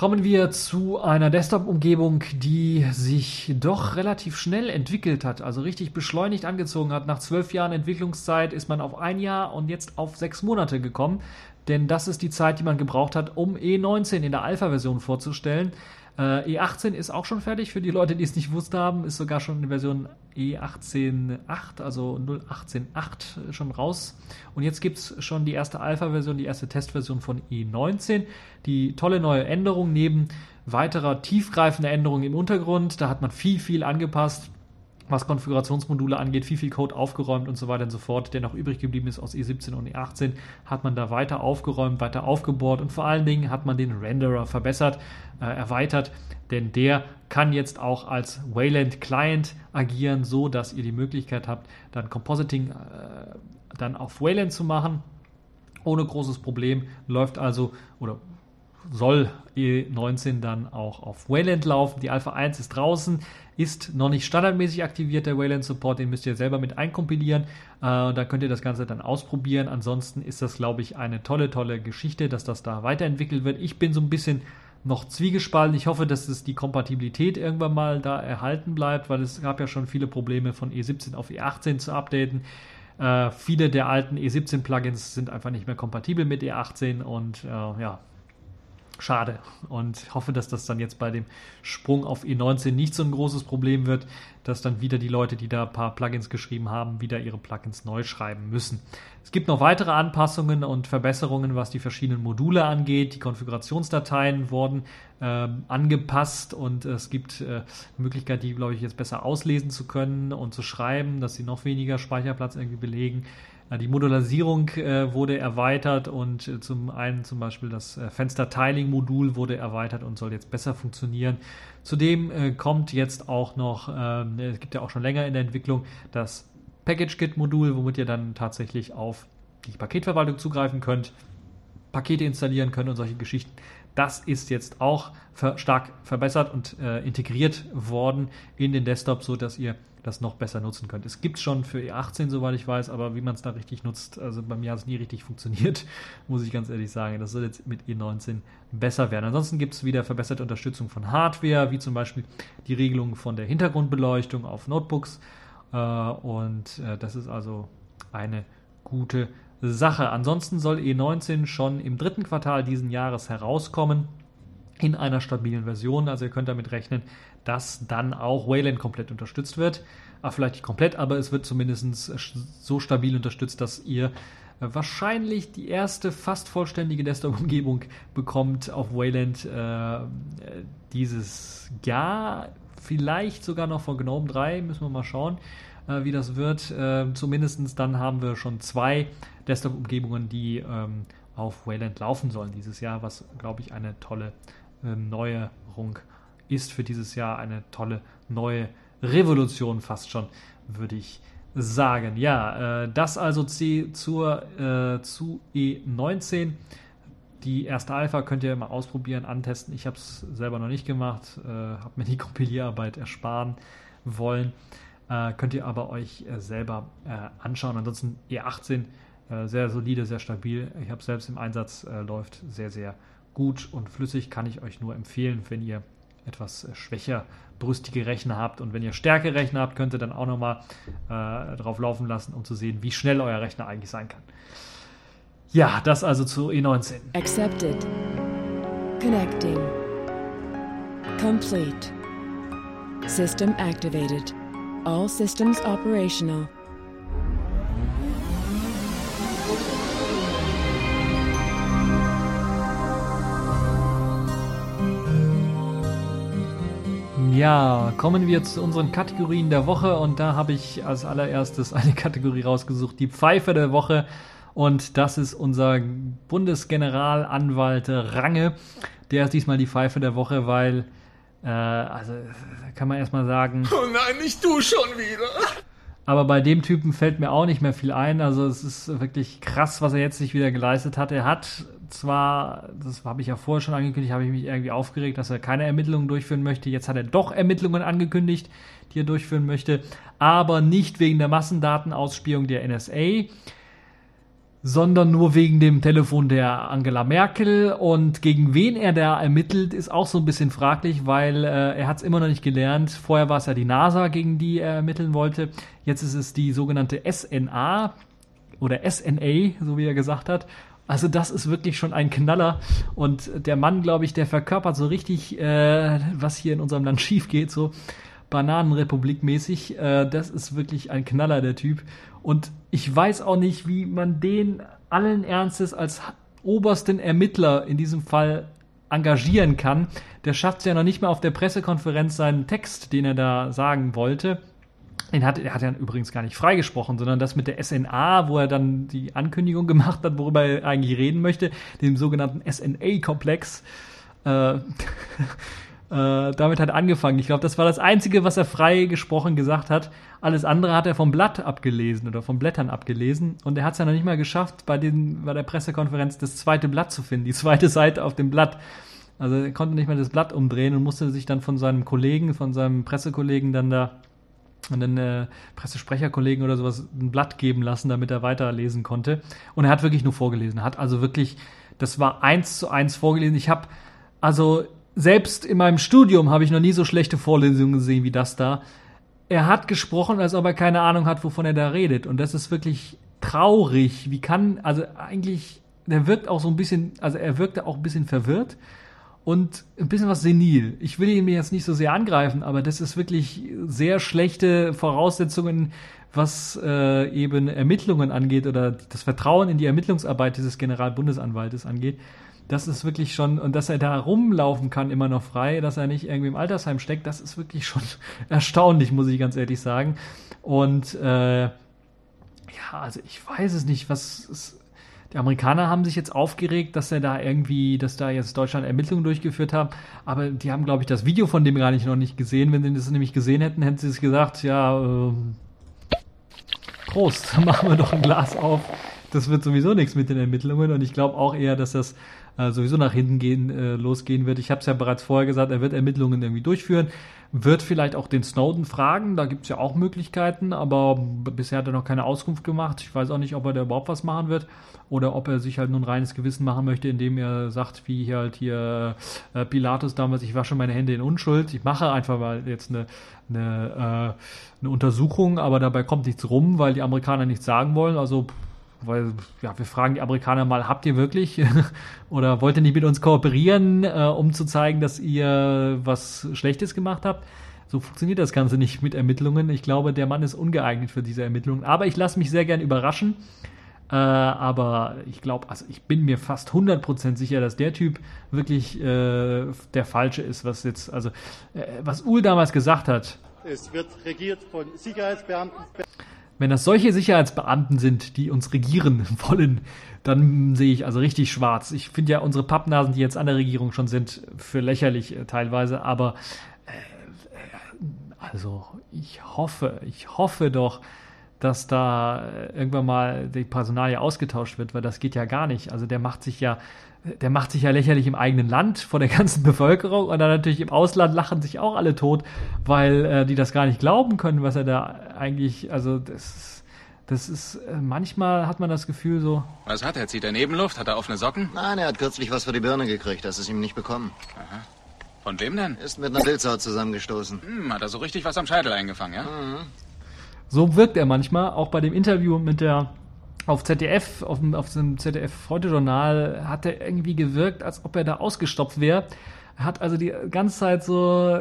Kommen wir zu einer Desktop-Umgebung, die sich doch relativ schnell entwickelt hat, also richtig beschleunigt angezogen hat. Nach zwölf Jahren Entwicklungszeit ist man auf ein Jahr und jetzt auf sechs Monate gekommen, denn das ist die Zeit, die man gebraucht hat, um E19 in der Alpha-Version vorzustellen. Äh, E18 ist auch schon fertig für die Leute, die es nicht wussten haben, ist sogar schon in Version E18.8, also 0.18.8 schon raus. Und jetzt gibt es schon die erste Alpha-Version, die erste Testversion von E19. Die tolle neue Änderung neben weiterer tiefgreifender Änderungen im Untergrund. Da hat man viel, viel angepasst was Konfigurationsmodule angeht, viel, viel Code aufgeräumt und so weiter und so fort, der noch übrig geblieben ist aus E17 und E18, hat man da weiter aufgeräumt, weiter aufgebohrt und vor allen Dingen hat man den Renderer verbessert, äh, erweitert, denn der kann jetzt auch als Wayland Client agieren, so dass ihr die Möglichkeit habt, dann Compositing äh, dann auf Wayland zu machen. Ohne großes Problem läuft also oder soll E19 dann auch auf Wayland laufen. Die Alpha 1 ist draußen, ist noch nicht standardmäßig aktiviert, der Wayland Support, den müsst ihr selber mit einkompilieren. Äh, da könnt ihr das Ganze dann ausprobieren. Ansonsten ist das, glaube ich, eine tolle, tolle Geschichte, dass das da weiterentwickelt wird. Ich bin so ein bisschen noch zwiegespalten. Ich hoffe, dass es die Kompatibilität irgendwann mal da erhalten bleibt, weil es gab ja schon viele Probleme von E17 auf E18 zu updaten. Äh, viele der alten E17-Plugins sind einfach nicht mehr kompatibel mit E18 und äh, ja, schade. Und ich hoffe, dass das dann jetzt bei dem Sprung auf E19 nicht so ein großes Problem wird, dass dann wieder die Leute, die da ein paar Plugins geschrieben haben, wieder ihre Plugins neu schreiben müssen. Es gibt noch weitere Anpassungen und Verbesserungen, was die verschiedenen Module angeht. Die Konfigurationsdateien wurden ähm, angepasst und es gibt äh, Möglichkeit, die, glaube ich, jetzt besser auslesen zu können und zu schreiben, dass sie noch weniger Speicherplatz irgendwie belegen. Die Modularisierung äh, wurde erweitert und äh, zum einen zum Beispiel das äh, Fenster-Tiling-Modul wurde erweitert und soll jetzt besser funktionieren. Zudem kommt jetzt auch noch, ähm, es gibt ja auch schon länger in der Entwicklung, das Package-Kit-Modul, womit ihr dann tatsächlich auf die Paketverwaltung zugreifen könnt, Pakete installieren könnt und solche Geschichten. Das ist jetzt auch stark verbessert und integriert worden in den Desktop, so dass ihr das noch besser nutzen könnt. Es gibt schon für E18, soweit ich weiß, aber wie man es da richtig nutzt, also bei mir hat es nie richtig funktioniert, muss ich ganz ehrlich sagen. Das soll jetzt mit E19 besser werden. Ansonsten gibt es wieder verbesserte Unterstützung von Hardware, wie zum Beispiel die Regelung von der Hintergrundbeleuchtung auf Notebooks. Äh, und äh, das ist also eine gute Sache. Ansonsten soll E19 schon im dritten Quartal diesen Jahres herauskommen in einer stabilen Version. Also ihr könnt damit rechnen, dass dann auch Wayland komplett unterstützt wird. Ah, vielleicht nicht komplett, aber es wird zumindest so stabil unterstützt, dass ihr wahrscheinlich die erste fast vollständige Desktop-Umgebung bekommt auf Wayland äh, dieses Jahr. Vielleicht sogar noch von GNOME 3, müssen wir mal schauen, äh, wie das wird. Äh, Zumindest dann haben wir schon zwei Desktop-Umgebungen, die ähm, auf Wayland laufen sollen dieses Jahr, was, glaube ich, eine tolle äh, Neuerung ist für dieses Jahr. Eine tolle neue Revolution fast schon, würde ich sagen. Ja, äh, das also C zur, äh, zu E19. Die erste Alpha könnt ihr mal ausprobieren, antesten. Ich habe es selber noch nicht gemacht, äh, habe mir die Kompilierarbeit ersparen wollen. Könnt ihr aber euch selber anschauen. Ansonsten E18 äh, sehr solide, sehr stabil. Ich habe selbst im Einsatz, läuft sehr, sehr gut und flüssig. Kann ich euch nur empfehlen, wenn ihr etwas äh, schwächer brüstige Rechner habt und wenn ihr stärkere Rechner habt, könnt ihr dann auch nochmal äh, drauf laufen lassen, um zu sehen, wie schnell euer Rechner eigentlich sein kann. Ja, das also zu E E19. Accepted. Connecting. Complete. System activated. All systems operational. Ja, kommen wir zu unseren Kategorien der Woche und da habe ich als allererstes eine Kategorie rausgesucht, die Pfeife der Woche und das ist unser Bundesgeneralanwalt Range. Der ist diesmal die Pfeife der Woche, weil, äh, also kann man erstmal sagen, Oh nein, nicht du schon wieder. aber bei dem Typen fällt mir auch nicht mehr viel ein. Also es ist wirklich krass, was er jetzt sich wieder geleistet hat. Er hat zwar, das habe ich ja vorher schon angekündigt, habe ich mich irgendwie aufgeregt, dass er keine Ermittlungen durchführen möchte. Jetzt hat er doch Ermittlungen angekündigt, die er durchführen möchte, aber nicht wegen der Massendatenauspielung der NSA, sondern nur wegen dem Telefon der Angela Merkel. Und gegen wen er da ermittelt, ist auch so ein bisschen fraglich, weil äh, er hat es immer noch nicht gelernt. Vorher war es ja die NASA, gegen die er ermitteln wollte. Jetzt ist es die sogenannte SNA oder SNA, so wie er gesagt hat. Also das ist wirklich schon ein Knaller. Und der Mann, glaube ich, der verkörpert so richtig, äh, was hier in unserem Land schief geht, so Bananenrepublik mäßig. Äh, das ist wirklich ein Knaller, der Typ. Und ich weiß auch nicht, wie man den allen Ernstes als obersten Ermittler in diesem Fall engagieren kann. Der schafft es ja noch nicht mal auf der Pressekonferenz seinen Text, den er da sagen wollte. Den hat, er hat ja übrigens gar nicht freigesprochen, sondern das mit der SNA, wo er dann die Ankündigung gemacht hat, worüber er eigentlich reden möchte, dem sogenannten SNA-Komplex. Äh, äh, damit hat er angefangen. Ich glaube, das war das Einzige, was er frei gesprochen gesagt hat. Alles andere hat er vom Blatt abgelesen oder von Blättern abgelesen. Und er hat es ja noch nicht mal geschafft, bei, den, bei der Pressekonferenz das zweite Blatt zu finden, die zweite Seite auf dem Blatt. Also er konnte nicht mal das Blatt umdrehen und musste sich dann von seinem Kollegen, von seinem Pressekollegen dann da einen äh, Pressesprecherkollegen oder sowas ein Blatt geben lassen, damit er weiterlesen konnte. Und er hat wirklich nur vorgelesen. Er hat also wirklich, das war eins zu eins vorgelesen. Ich habe, also selbst in meinem Studium habe ich noch nie so schlechte Vorlesungen gesehen wie das da. er hat gesprochen, als ob er keine Ahnung hat, wovon er da redet. Und das ist wirklich traurig. Wie kann, also eigentlich, der wirkt auch so ein bisschen, also er wirkte auch ein bisschen verwirrt und ein bisschen was senil. Ich will ihn mir jetzt nicht so sehr angreifen, aber das ist wirklich sehr schlechte Voraussetzungen, was äh, eben Ermittlungen angeht oder das Vertrauen in die Ermittlungsarbeit dieses Generalbundesanwaltes angeht. Das ist wirklich schon, und dass er da rumlaufen kann, immer noch frei, dass er nicht irgendwie im Altersheim steckt, das ist wirklich schon erstaunlich, muss ich ganz ehrlich sagen. Und äh, ja, also ich weiß es nicht, was die Amerikaner haben sich jetzt aufgeregt, dass er da irgendwie, dass da jetzt Deutschland Ermittlungen durchgeführt haben, aber die haben, glaube ich, das Video von dem gar nicht noch nicht gesehen. Wenn sie das nämlich gesehen hätten, hätten sie es gesagt, ja, ähm, Prost, machen wir doch ein Glas auf. Das wird sowieso nichts mit den Ermittlungen und ich glaube auch eher, dass das äh, sowieso nach hinten gehen, äh, losgehen wird. Ich habe es ja bereits vorher gesagt, er wird Ermittlungen irgendwie durchführen, wird vielleicht auch den Snowden fragen, da gibt es ja auch Möglichkeiten, aber bisher hat er noch keine Auskunft gemacht. Ich weiß auch nicht, ob er da überhaupt was machen wird oder ob er sich halt nur ein reines Gewissen machen möchte, indem er sagt, wie hier halt hier äh, Pilatus damals, ich wasche meine Hände in Unschuld, ich mache einfach mal jetzt eine, eine, äh, eine Untersuchung, aber dabei kommt nichts rum, weil die Amerikaner nichts sagen wollen. Also weil ja, wir fragen die Amerikaner mal, habt ihr wirklich oder wollt ihr nicht mit uns kooperieren, äh, um zu zeigen, dass ihr was Schlechtes gemacht habt? So funktioniert das Ganze nicht mit Ermittlungen. Ich glaube, der Mann ist ungeeignet für diese Ermittlungen. Aber ich lasse mich sehr gern überraschen. Äh, aber ich glaube, also ich bin mir fast 100% sicher, dass der Typ wirklich äh, der Falsche ist, was jetzt, also äh, was Uhl damals gesagt hat. Es wird regiert von Sicherheitsbeamten. Wenn das solche Sicherheitsbeamten sind, die uns regieren wollen, dann sehe ich also richtig schwarz. Ich finde ja unsere Pappnasen, die jetzt an der Regierung schon sind, für lächerlich äh, teilweise, aber äh, also ich hoffe, ich hoffe doch, dass da äh, irgendwann mal die Personalie ausgetauscht wird, weil das geht ja gar nicht. Also der macht sich ja, der macht sich ja lächerlich im eigenen Land vor der ganzen Bevölkerung und dann natürlich im Ausland lachen sich auch alle tot, weil äh, die das gar nicht glauben können, was er da eigentlich, also das, das ist, äh, manchmal hat man das Gefühl so. Was hat er? Zieht er Nebenluft? Hat er offene Socken? Nein, er hat kürzlich was für die Birne gekriegt. Das ist ihm nicht bekommen. Aha. Von wem denn? Ist mit einer Wildsau zusammengestoßen. Hm, hat er so richtig was am Scheitel eingefangen, ja? Mhm. So wirkt er manchmal, auch bei dem Interview mit der auf ZDF, auf dem, auf dem ZDF Heute-Journal hat er irgendwie gewirkt, als ob er da ausgestopft wäre. Er hat also die ganze Zeit so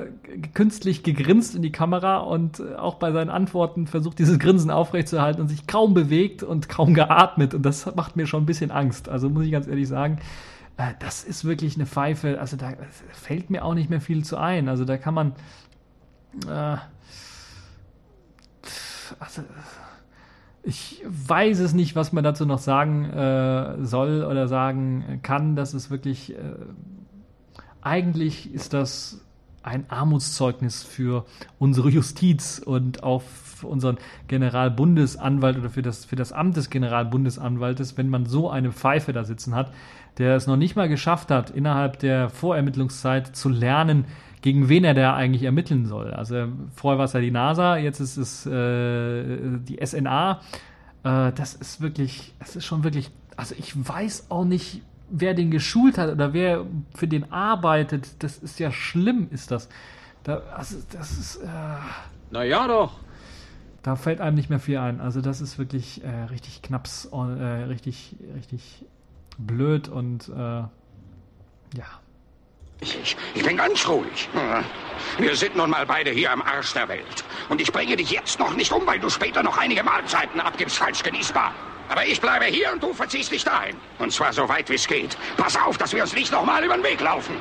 künstlich gegrinst in die Kamera und auch bei seinen Antworten versucht, dieses Grinsen aufrechtzuerhalten und sich kaum bewegt und kaum geatmet. Und das macht mir schon ein bisschen Angst. Also muss ich ganz ehrlich sagen, äh, das ist wirklich eine Pfeife. Also da fällt mir auch nicht mehr viel zu ein. Also da kann man. Äh, also, ich weiß es nicht, was man dazu noch sagen äh, soll oder sagen kann. Das ist wirklich, äh, eigentlich ist das ein Armutszeugnis für unsere Justiz und auch für unseren Generalbundesanwalt oder für das, für das Amt des Generalbundesanwaltes, wenn man so eine Pfeife da sitzen hat, der es noch nicht mal geschafft hat, innerhalb der Vorermittlungszeit zu lernen, gegen wen er da eigentlich ermitteln soll. Also vorher war es ja die NASA, jetzt ist es äh, die SNA. Äh, das ist wirklich, es ist schon wirklich, also ich weiß auch nicht, wer den geschult hat oder wer für den arbeitet. Das ist ja schlimm, ist das. Da, also das ist. Äh, Na ja, doch. Da fällt einem nicht mehr viel ein. Also das ist wirklich äh, richtig knaps, äh, richtig, richtig blöd und äh, ja. Ich, ich bin ganz ruhig. Wir sind nun mal beide hier am Arsch der Welt. Und ich bringe dich jetzt noch nicht um, weil du später noch einige Mahlzeiten abgibst, falsch genießbar. Aber ich bleibe hier und du verziehst dich dahin. Und zwar so weit wie es geht. Pass auf, dass wir uns nicht nochmal über den Weg laufen.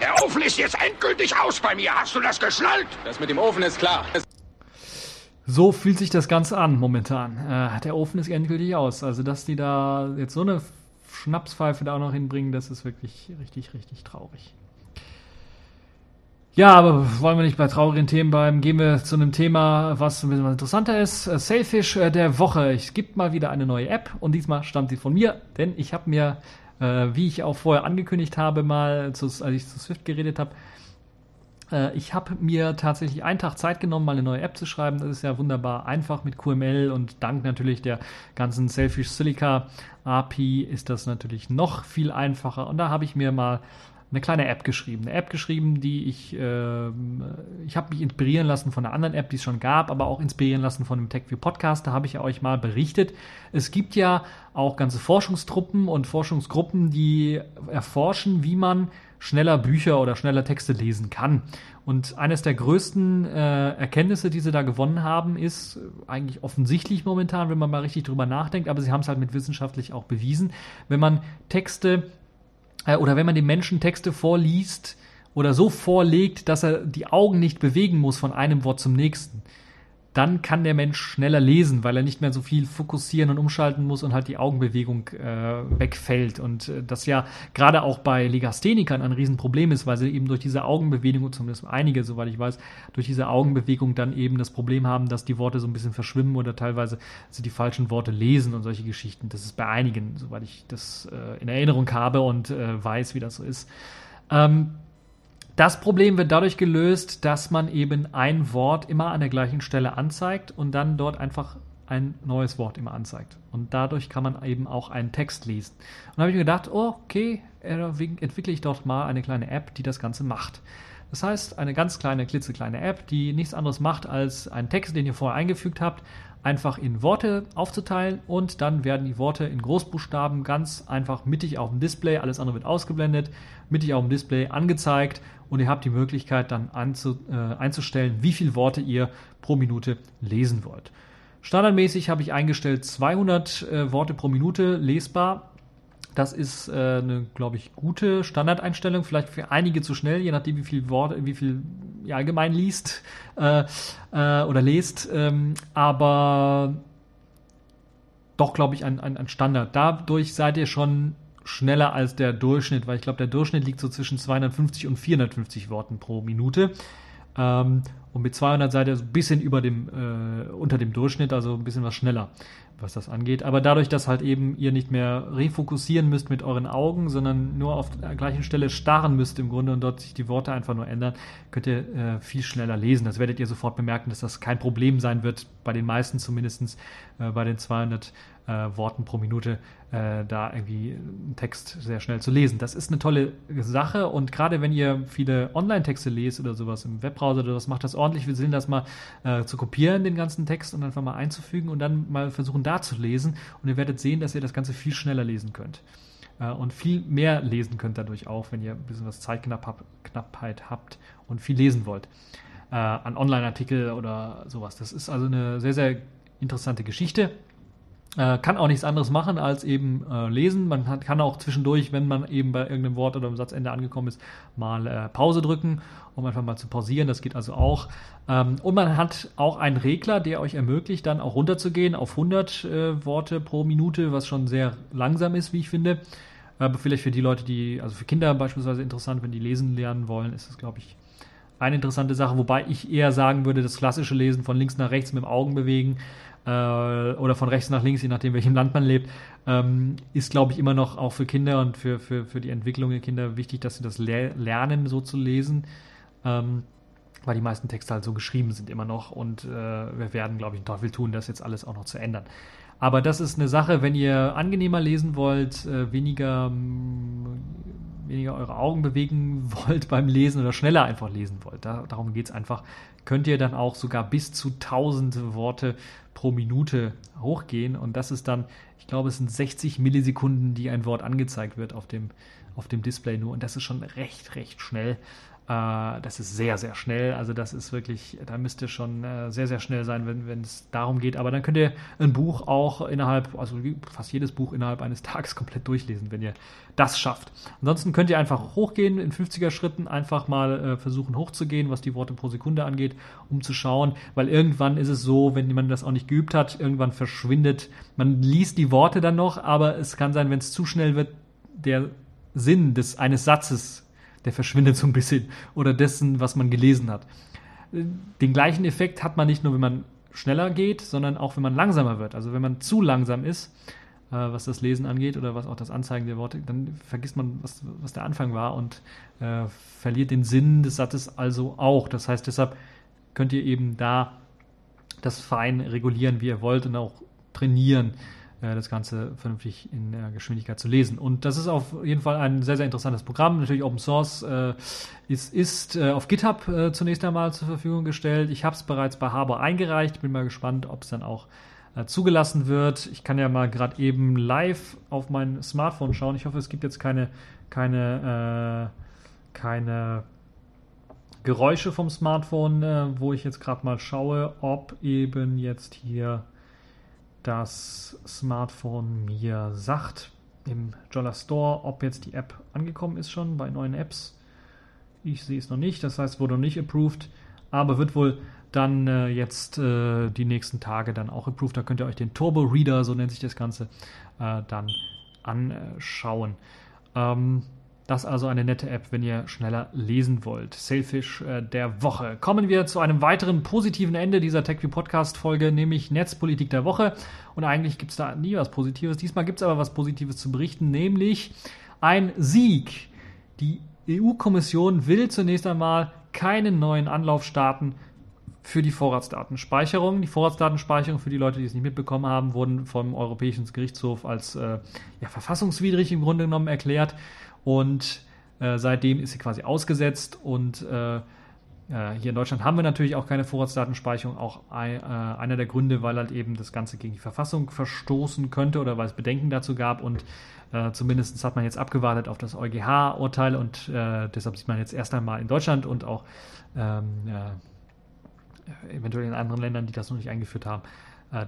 Der Ofen ist jetzt endgültig aus bei mir. Hast du das geschnallt? Das mit dem Ofen ist klar. So fühlt sich das Ganze an momentan. Äh, der Ofen ist endgültig aus. Also, dass die da jetzt so eine Schnapspfeife da auch noch hinbringen, das ist wirklich richtig, richtig traurig. Ja, aber wollen wir nicht bei traurigen Themen bleiben, gehen wir zu einem Thema, was ein bisschen interessanter ist. Äh, Sailfish äh, der Woche. Es gibt mal wieder eine neue App und diesmal stammt sie von mir, denn ich habe mir, äh, wie ich auch vorher angekündigt habe, mal, zu, als ich zu Swift geredet habe, äh, ich habe mir tatsächlich einen Tag Zeit genommen, mal eine neue App zu schreiben. Das ist ja wunderbar einfach mit QML und dank natürlich der ganzen Selfish Silica API ist das natürlich noch viel einfacher. Und da habe ich mir mal eine kleine App geschrieben. Eine App geschrieben, die ich, äh, ich habe mich inspirieren lassen von einer anderen App, die es schon gab, aber auch inspirieren lassen von einem TechView Podcast. Da habe ich ja euch mal berichtet. Es gibt ja auch ganze Forschungstruppen und Forschungsgruppen, die erforschen, wie man schneller Bücher oder schneller Texte lesen kann. Und eines der größten äh, Erkenntnisse, die sie da gewonnen haben, ist eigentlich offensichtlich momentan, wenn man mal richtig drüber nachdenkt, aber sie haben es halt mit wissenschaftlich auch bewiesen, wenn man Texte äh, oder wenn man den Menschen Texte vorliest oder so vorlegt, dass er die Augen nicht bewegen muss von einem Wort zum nächsten, dann kann der Mensch schneller lesen, weil er nicht mehr so viel fokussieren und umschalten muss und halt die Augenbewegung äh, wegfällt. Und äh, das ja gerade auch bei Legasthenikern ein Riesenproblem ist, weil sie eben durch diese Augenbewegung, zumindest einige, soweit ich weiß, durch diese Augenbewegung dann eben das Problem haben, dass die Worte so ein bisschen verschwimmen oder teilweise sie die falschen Worte lesen und solche Geschichten. Das ist bei einigen, soweit ich das äh, in Erinnerung habe und äh, weiß, wie das so ist. Ähm, das Problem wird dadurch gelöst, dass man eben ein Wort immer an der gleichen Stelle anzeigt und dann dort einfach ein neues Wort immer anzeigt. Und dadurch kann man eben auch einen Text lesen. Und da habe ich mir gedacht, oh, okay, entwickle ich doch mal eine kleine App, die das Ganze macht. Das heißt, eine ganz kleine, klitzekleine App, die nichts anderes macht, als einen Text, den ihr vorher eingefügt habt, einfach in Worte aufzuteilen und dann werden die Worte in Großbuchstaben ganz einfach mittig auf dem Display, alles andere wird ausgeblendet, mittig auf dem Display angezeigt und ihr habt die Möglichkeit dann anzu, äh, einzustellen, wie viele Worte ihr pro Minute lesen wollt. Standardmäßig habe ich eingestellt 200 äh, Worte pro Minute lesbar. Das ist äh, eine, glaube ich, gute Standardeinstellung. Vielleicht für einige zu schnell, je nachdem, wie viel Worte, wie viel ihr allgemein liest äh, äh, oder lest. Ähm, aber doch, glaube ich, ein, ein, ein Standard. Dadurch seid ihr schon schneller als der Durchschnitt, weil ich glaube, der Durchschnitt liegt so zwischen 250 und 450 Worten pro Minute. Ähm, und mit 200 seid ihr so ein bisschen über dem, äh, unter dem Durchschnitt, also ein bisschen was schneller, was das angeht. Aber dadurch, dass halt eben ihr nicht mehr refokussieren müsst mit euren Augen, sondern nur auf der gleichen Stelle starren müsst im Grunde und dort sich die Worte einfach nur ändern, könnt ihr äh, viel schneller lesen. Das werdet ihr sofort bemerken, dass das kein Problem sein wird, bei den meisten zumindest, äh, bei den 200 äh, Worten pro Minute äh, da irgendwie einen Text sehr schnell zu lesen. Das ist eine tolle Sache und gerade wenn ihr viele Online-Texte lest oder sowas im Webbrowser oder was, macht das ordentlich viel Sinn, das mal äh, zu kopieren, den ganzen Text und einfach mal einzufügen und dann mal versuchen da zu lesen und ihr werdet sehen, dass ihr das Ganze viel schneller lesen könnt äh, und viel mehr lesen könnt dadurch auch, wenn ihr ein bisschen was Zeitknappheit habt und viel lesen wollt äh, an Online-Artikel oder sowas. Das ist also eine sehr, sehr interessante Geschichte. Äh, kann auch nichts anderes machen als eben äh, lesen. Man hat, kann auch zwischendurch, wenn man eben bei irgendeinem Wort oder im Satzende angekommen ist, mal äh, Pause drücken, um einfach mal zu pausieren. Das geht also auch. Ähm, und man hat auch einen Regler, der euch ermöglicht, dann auch runterzugehen auf 100 äh, Worte pro Minute, was schon sehr langsam ist, wie ich finde. Aber vielleicht für die Leute, die, also für Kinder beispielsweise interessant, wenn die lesen lernen wollen, ist das, glaube ich, eine interessante Sache. Wobei ich eher sagen würde, das klassische Lesen von links nach rechts mit dem Augen bewegen äh, oder von rechts nach links, je nachdem, welchem Land man lebt, ähm, ist, glaube ich, immer noch auch für Kinder und für, für, für die Entwicklung der Kinder wichtig, dass sie das le lernen, so zu lesen. Ähm, weil die meisten Texte halt so geschrieben sind immer noch und äh, wir werden, glaube ich, einen Teufel tun, das jetzt alles auch noch zu ändern. Aber das ist eine Sache, wenn ihr angenehmer lesen wollt, äh, weniger, weniger eure Augen bewegen wollt beim Lesen oder schneller einfach lesen wollt. Da, darum geht es einfach. Könnt ihr dann auch sogar bis zu 1000 Worte pro Minute hochgehen. Und das ist dann, ich glaube, es sind 60 Millisekunden, die ein Wort angezeigt wird auf dem, auf dem Display nur. Und das ist schon recht, recht schnell. Äh, das ist sehr, sehr schnell. Also das ist wirklich, da müsst ihr schon äh, sehr, sehr schnell sein, wenn, wenn es darum geht. Aber dann könnt ihr ein Buch auch innerhalb, also fast jedes Buch innerhalb eines Tages komplett durchlesen, wenn ihr das schafft. Ansonsten könnt ihr einfach hochgehen, in 50er Schritten einfach mal äh, versuchen hochzugehen, was die Worte pro Sekunde angeht, um zu schauen, weil irgendwann ist es so, wenn man das auch nicht geübt hat, irgendwann verschwindet, man liest die Worte dann noch, aber es kann sein, wenn es zu schnell wird, der Sinn des eines Satzes der verschwindet so ein bisschen oder dessen, was man gelesen hat. Den gleichen Effekt hat man nicht nur, wenn man schneller geht, sondern auch, wenn man langsamer wird. Also wenn man zu langsam ist, äh, was das Lesen angeht oder was auch das Anzeigen der Worte, dann vergisst man, was, was der Anfang war und äh, verliert den Sinn des Satzes also auch. Das heißt, deshalb könnt ihr eben da das fein regulieren, wie ihr wollt und auch trainieren, das Ganze vernünftig in der Geschwindigkeit zu lesen. Und das ist auf jeden Fall ein sehr, sehr interessantes Programm. Natürlich Open Source äh, ist, ist äh, auf GitHub äh, zunächst einmal zur Verfügung gestellt. Ich habe es bereits bei Harbor eingereicht. Bin mal gespannt, ob es dann auch äh, zugelassen wird. Ich kann ja mal gerade eben live auf mein Smartphone schauen. Ich hoffe, es gibt jetzt keine, keine, äh, keine Geräusche vom Smartphone, äh, wo ich jetzt gerade mal schaue, ob eben jetzt hier das Smartphone mir sagt im Jolla Store, ob jetzt die App angekommen ist schon bei neuen Apps. Ich sehe es noch nicht, das heißt, wurde noch nicht approved, aber wird wohl dann äh, jetzt äh, die nächsten Tage dann auch approved. Da könnt ihr euch den Turbo Reader, so nennt sich das Ganze, äh, dann anschauen. Ähm, das ist also eine nette App, wenn ihr schneller lesen wollt. Sailfish äh, der Woche. Kommen wir zu einem weiteren positiven Ende dieser TechView Podcast Folge, nämlich Netzpolitik der Woche. Und eigentlich gibt es da nie was Positives. Diesmal gibt es aber was Positives zu berichten, nämlich ein Sieg. Die EU-Kommission will zunächst einmal keinen neuen Anlauf starten für die Vorratsdatenspeicherung. Die Vorratsdatenspeicherung, für die Leute, die es nicht mitbekommen haben, wurden vom Europäischen Gerichtshof als äh, ja, verfassungswidrig im Grunde genommen erklärt. Und äh, seitdem ist sie quasi ausgesetzt und äh, äh, hier in Deutschland haben wir natürlich auch keine Vorratsdatenspeicherung, auch ein, äh, einer der Gründe, weil halt eben das Ganze gegen die Verfassung verstoßen könnte oder weil es Bedenken dazu gab und äh, zumindest hat man jetzt abgewartet auf das EuGH-Urteil und äh, deshalb sieht man jetzt erst einmal in Deutschland und auch ähm, eventuell in anderen Ländern, die das noch nicht eingeführt haben,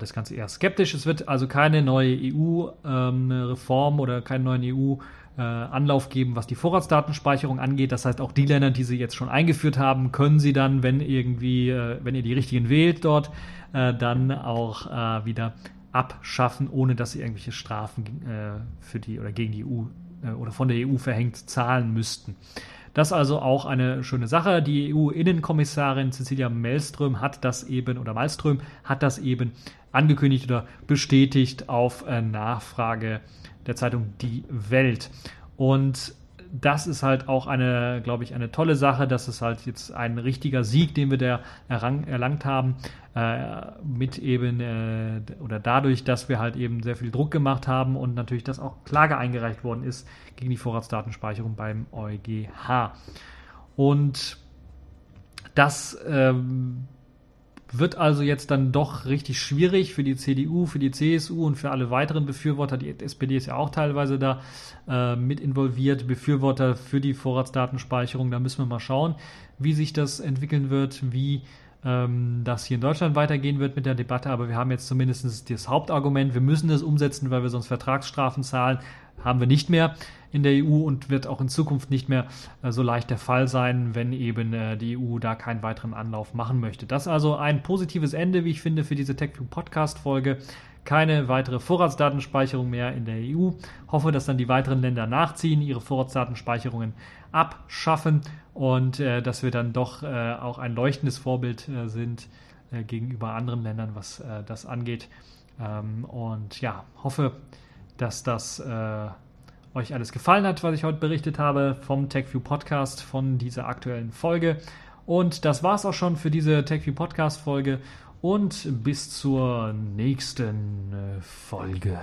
das Ganze eher skeptisch. Es wird also keine neue EU-Reform ähm, oder keinen neuen EU- äh, Anlauf geben, was die Vorratsdatenspeicherung angeht. Das heißt, auch die Länder, die sie jetzt schon eingeführt haben, können sie dann, wenn irgendwie, äh, wenn ihr die richtigen wählt dort, äh, dann auch wieder abschaffen, ohne dass sie irgendwelche Strafen für die oder gegen die EU oder von der EU verhängt zahlen müssten. Das ist also auch eine schöne Sache. Die EU-Innenkommissarin Cecilia Melström hat das eben, oder Malström hat das eben angekündigt oder bestätigt auf Nachfrage der Zeitung Die Welt. Und das ist halt auch eine, glaube ich, eine tolle Sache. Das ist halt jetzt ein richtiger Sieg, den wir da errang, erlangt haben, äh, mit eben äh, oder dadurch, dass wir halt eben sehr viel Druck gemacht haben und natürlich, dass auch Klage eingereicht worden ist gegen die Vorratsdatenspeicherung beim EuGH. Und das ähm, wird also jetzt dann doch richtig schwierig für die CDU, für die CSU und für alle weiteren Befürworter. Die SPD ist ja auch teilweise da äh, mit involviert, Befürworter für die Vorratsdatenspeicherung. Da müssen wir mal schauen, wie sich das entwickeln wird, wie ähm, das hier in Deutschland weitergehen wird mit der Debatte. Aber wir haben jetzt zumindest das Hauptargument, wir müssen das umsetzen, weil wir sonst Vertragsstrafen zahlen, haben wir nicht mehr in der EU und wird auch in Zukunft nicht mehr äh, so leicht der Fall sein, wenn eben äh, die EU da keinen weiteren Anlauf machen möchte. Das also ein positives Ende, wie ich finde, für diese TechView Podcast Folge. Keine weitere Vorratsdatenspeicherung mehr in der EU. Hoffe, dass dann die weiteren Länder nachziehen, ihre Vorratsdatenspeicherungen abschaffen und äh, dass wir dann doch äh, auch ein leuchtendes Vorbild sind gegenüber anderen Ländern, was das angeht. Ähm, und ja, hoffe, dass das euch alles gefallen hat, was ich heute berichtet habe vom TechView Podcast, von dieser aktuellen Folge. Und das war's auch schon für diese TechView Podcast Folge und bis zur nächsten äh, Folge.